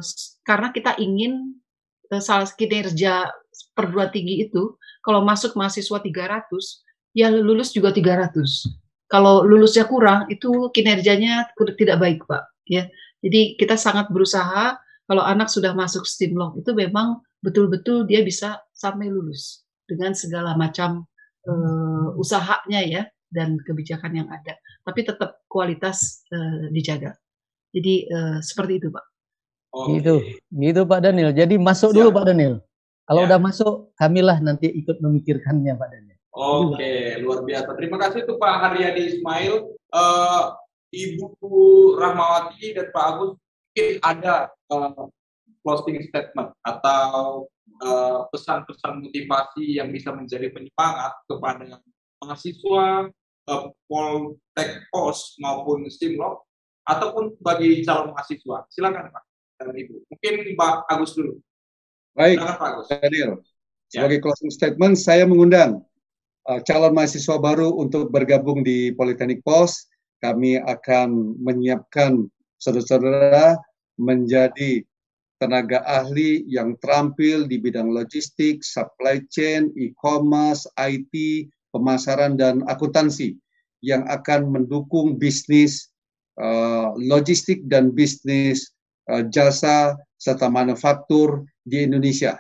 karena kita ingin uh, salah kinerja perguruan tinggi itu kalau masuk mahasiswa 300 ya lulus juga 300. Kalau lulusnya kurang, itu kinerjanya tidak baik, Pak. Ya, jadi kita sangat berusaha kalau anak sudah masuk STIMLOK itu memang betul-betul dia bisa sampai lulus dengan segala macam uh, usahanya ya dan kebijakan yang ada. Tapi tetap kualitas uh, dijaga. Jadi uh, seperti itu, Pak. Oh, gitu, gitu Pak Daniel. Jadi masuk Siap. dulu Pak Daniel. Kalau ya. udah masuk, kamilah nanti ikut memikirkannya Pak Daniel. Oke, okay, luar biasa. Terima kasih tuh Pak Haryadi Ismail, uh, Ibu Rahmawati dan Pak Agus. Mungkin ada uh, closing statement atau pesan-pesan uh, motivasi yang bisa menjadi penyemangat kepada mahasiswa uh, Poltek Pos maupun Stimlok ataupun bagi calon mahasiswa. Silakan Pak dan Ibu. Mungkin Pak Agus dulu. Baik, Silakan, Pak Agus. Daniel. Ya. Sebagai ya. closing statement, saya mengundang uh, calon mahasiswa baru untuk bergabung di Politeknik Pos. Kami akan menyiapkan saudara-saudara menjadi tenaga ahli yang terampil di bidang logistik, supply chain, e-commerce, IT, pemasaran, dan akuntansi yang akan mendukung bisnis uh, logistik dan bisnis uh, jasa serta manufaktur di Indonesia.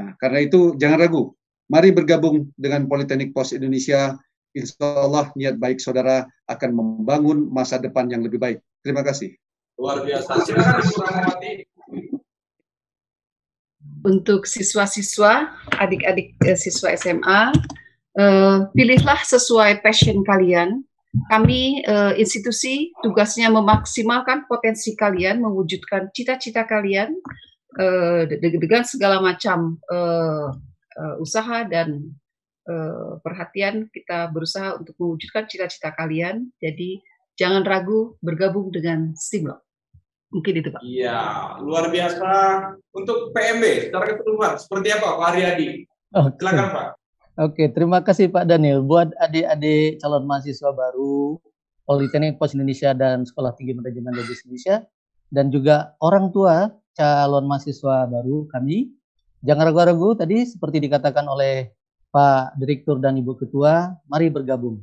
Nah, karena itu jangan ragu, mari bergabung dengan Politeknik Pos Indonesia. Insya Allah niat baik saudara akan membangun masa depan yang lebih baik. Terima kasih. Luar biasa. Silakan. Untuk siswa-siswa, adik-adik eh, siswa SMA, eh, pilihlah sesuai passion kalian. Kami eh, institusi tugasnya memaksimalkan potensi kalian, mewujudkan cita-cita kalian eh, dengan segala macam eh, uh, usaha dan uh, perhatian kita berusaha untuk mewujudkan cita-cita kalian. Jadi jangan ragu bergabung dengan Stimlo. Mungkin itu Pak. Iya, luar biasa. Untuk PMB secara keseluruhan seperti apa Pak Haryadi? Okay. Silakan Pak. Oke, terima kasih Pak Daniel. Buat adik-adik calon mahasiswa baru Politeknik Pos Indonesia dan Sekolah Tinggi Manajemen Logistik Indonesia dan juga orang tua calon mahasiswa baru kami Jangan ragu-ragu tadi seperti dikatakan oleh Pak Direktur dan Ibu Ketua, mari bergabung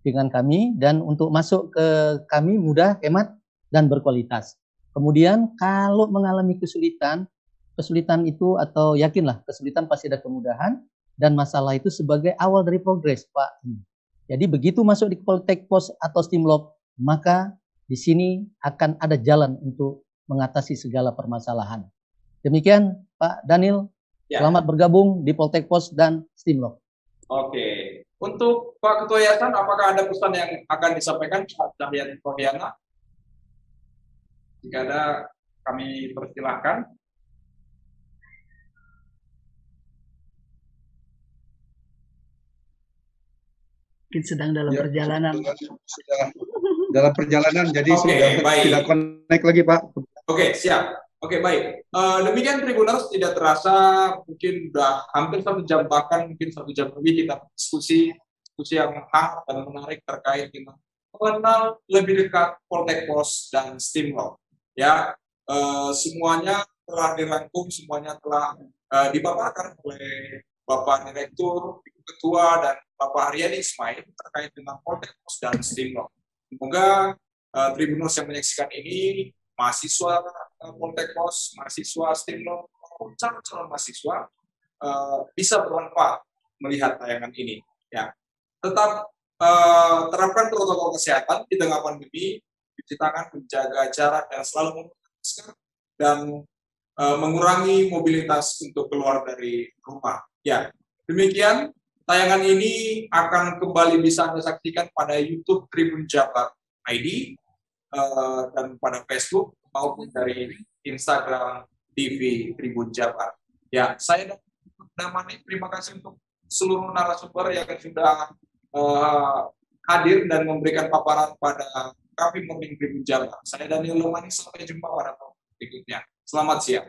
dengan kami dan untuk masuk ke kami mudah, hemat, dan berkualitas. Kemudian kalau mengalami kesulitan, kesulitan itu atau yakinlah kesulitan pasti ada kemudahan dan masalah itu sebagai awal dari progres, Pak. Jadi begitu masuk di Poltek Pos atau Stimlok, maka di sini akan ada jalan untuk mengatasi segala permasalahan. Demikian Pak Daniel, Ya. Selamat bergabung di Poltek Pos dan Stimlok. Oke. Untuk Pak Ketua Yayasan, apakah ada pesan yang akan disampaikan Pak Dahyan Kofiana? Jika ada, kami persilahkan. Mungkin sedang dalam ya, perjalanan. Sudah dalam perjalanan, jadi okay, sudah baik. tidak connect lagi Pak. Oke, okay, siap. Oke baik, uh, demikian Tribuners tidak terasa mungkin sudah hampir satu jam bahkan mungkin satu jam lebih kita diskusi diskusi yang hangat dan menarik terkait dengan mengenal lebih dekat Poltek Pos dan Steamrock. Ya, uh, semuanya telah dirangkum, semuanya telah uh, dipaparkan oleh Bapak Direktur, Ketua dan Bapak Haryadi Ismail terkait dengan Poltek Pos dan Steamrock. Semoga uh, Tribuners yang menyaksikan ini mahasiswa Poltekos, mahasiswa STIMLO, calon-calon mahasiswa uh, bisa bermanfaat melihat tayangan ini. Ya, tetap uh, terapkan protokol kesehatan di tengah pandemi, cuci tangan, menjaga jarak dan selalu memakai dan uh, mengurangi mobilitas untuk keluar dari rumah. Ya, demikian tayangan ini akan kembali bisa Anda saksikan pada YouTube Tribun Jabar ID uh, dan pada Facebook maupun dari Instagram TV Tribun Jabar. Ya, saya dan Damani terima kasih untuk seluruh narasumber yang sudah uh, hadir dan memberikan paparan pada kami Tribun Jabar. Saya Daniel Lomani, sampai jumpa pada berikutnya. Selamat siang.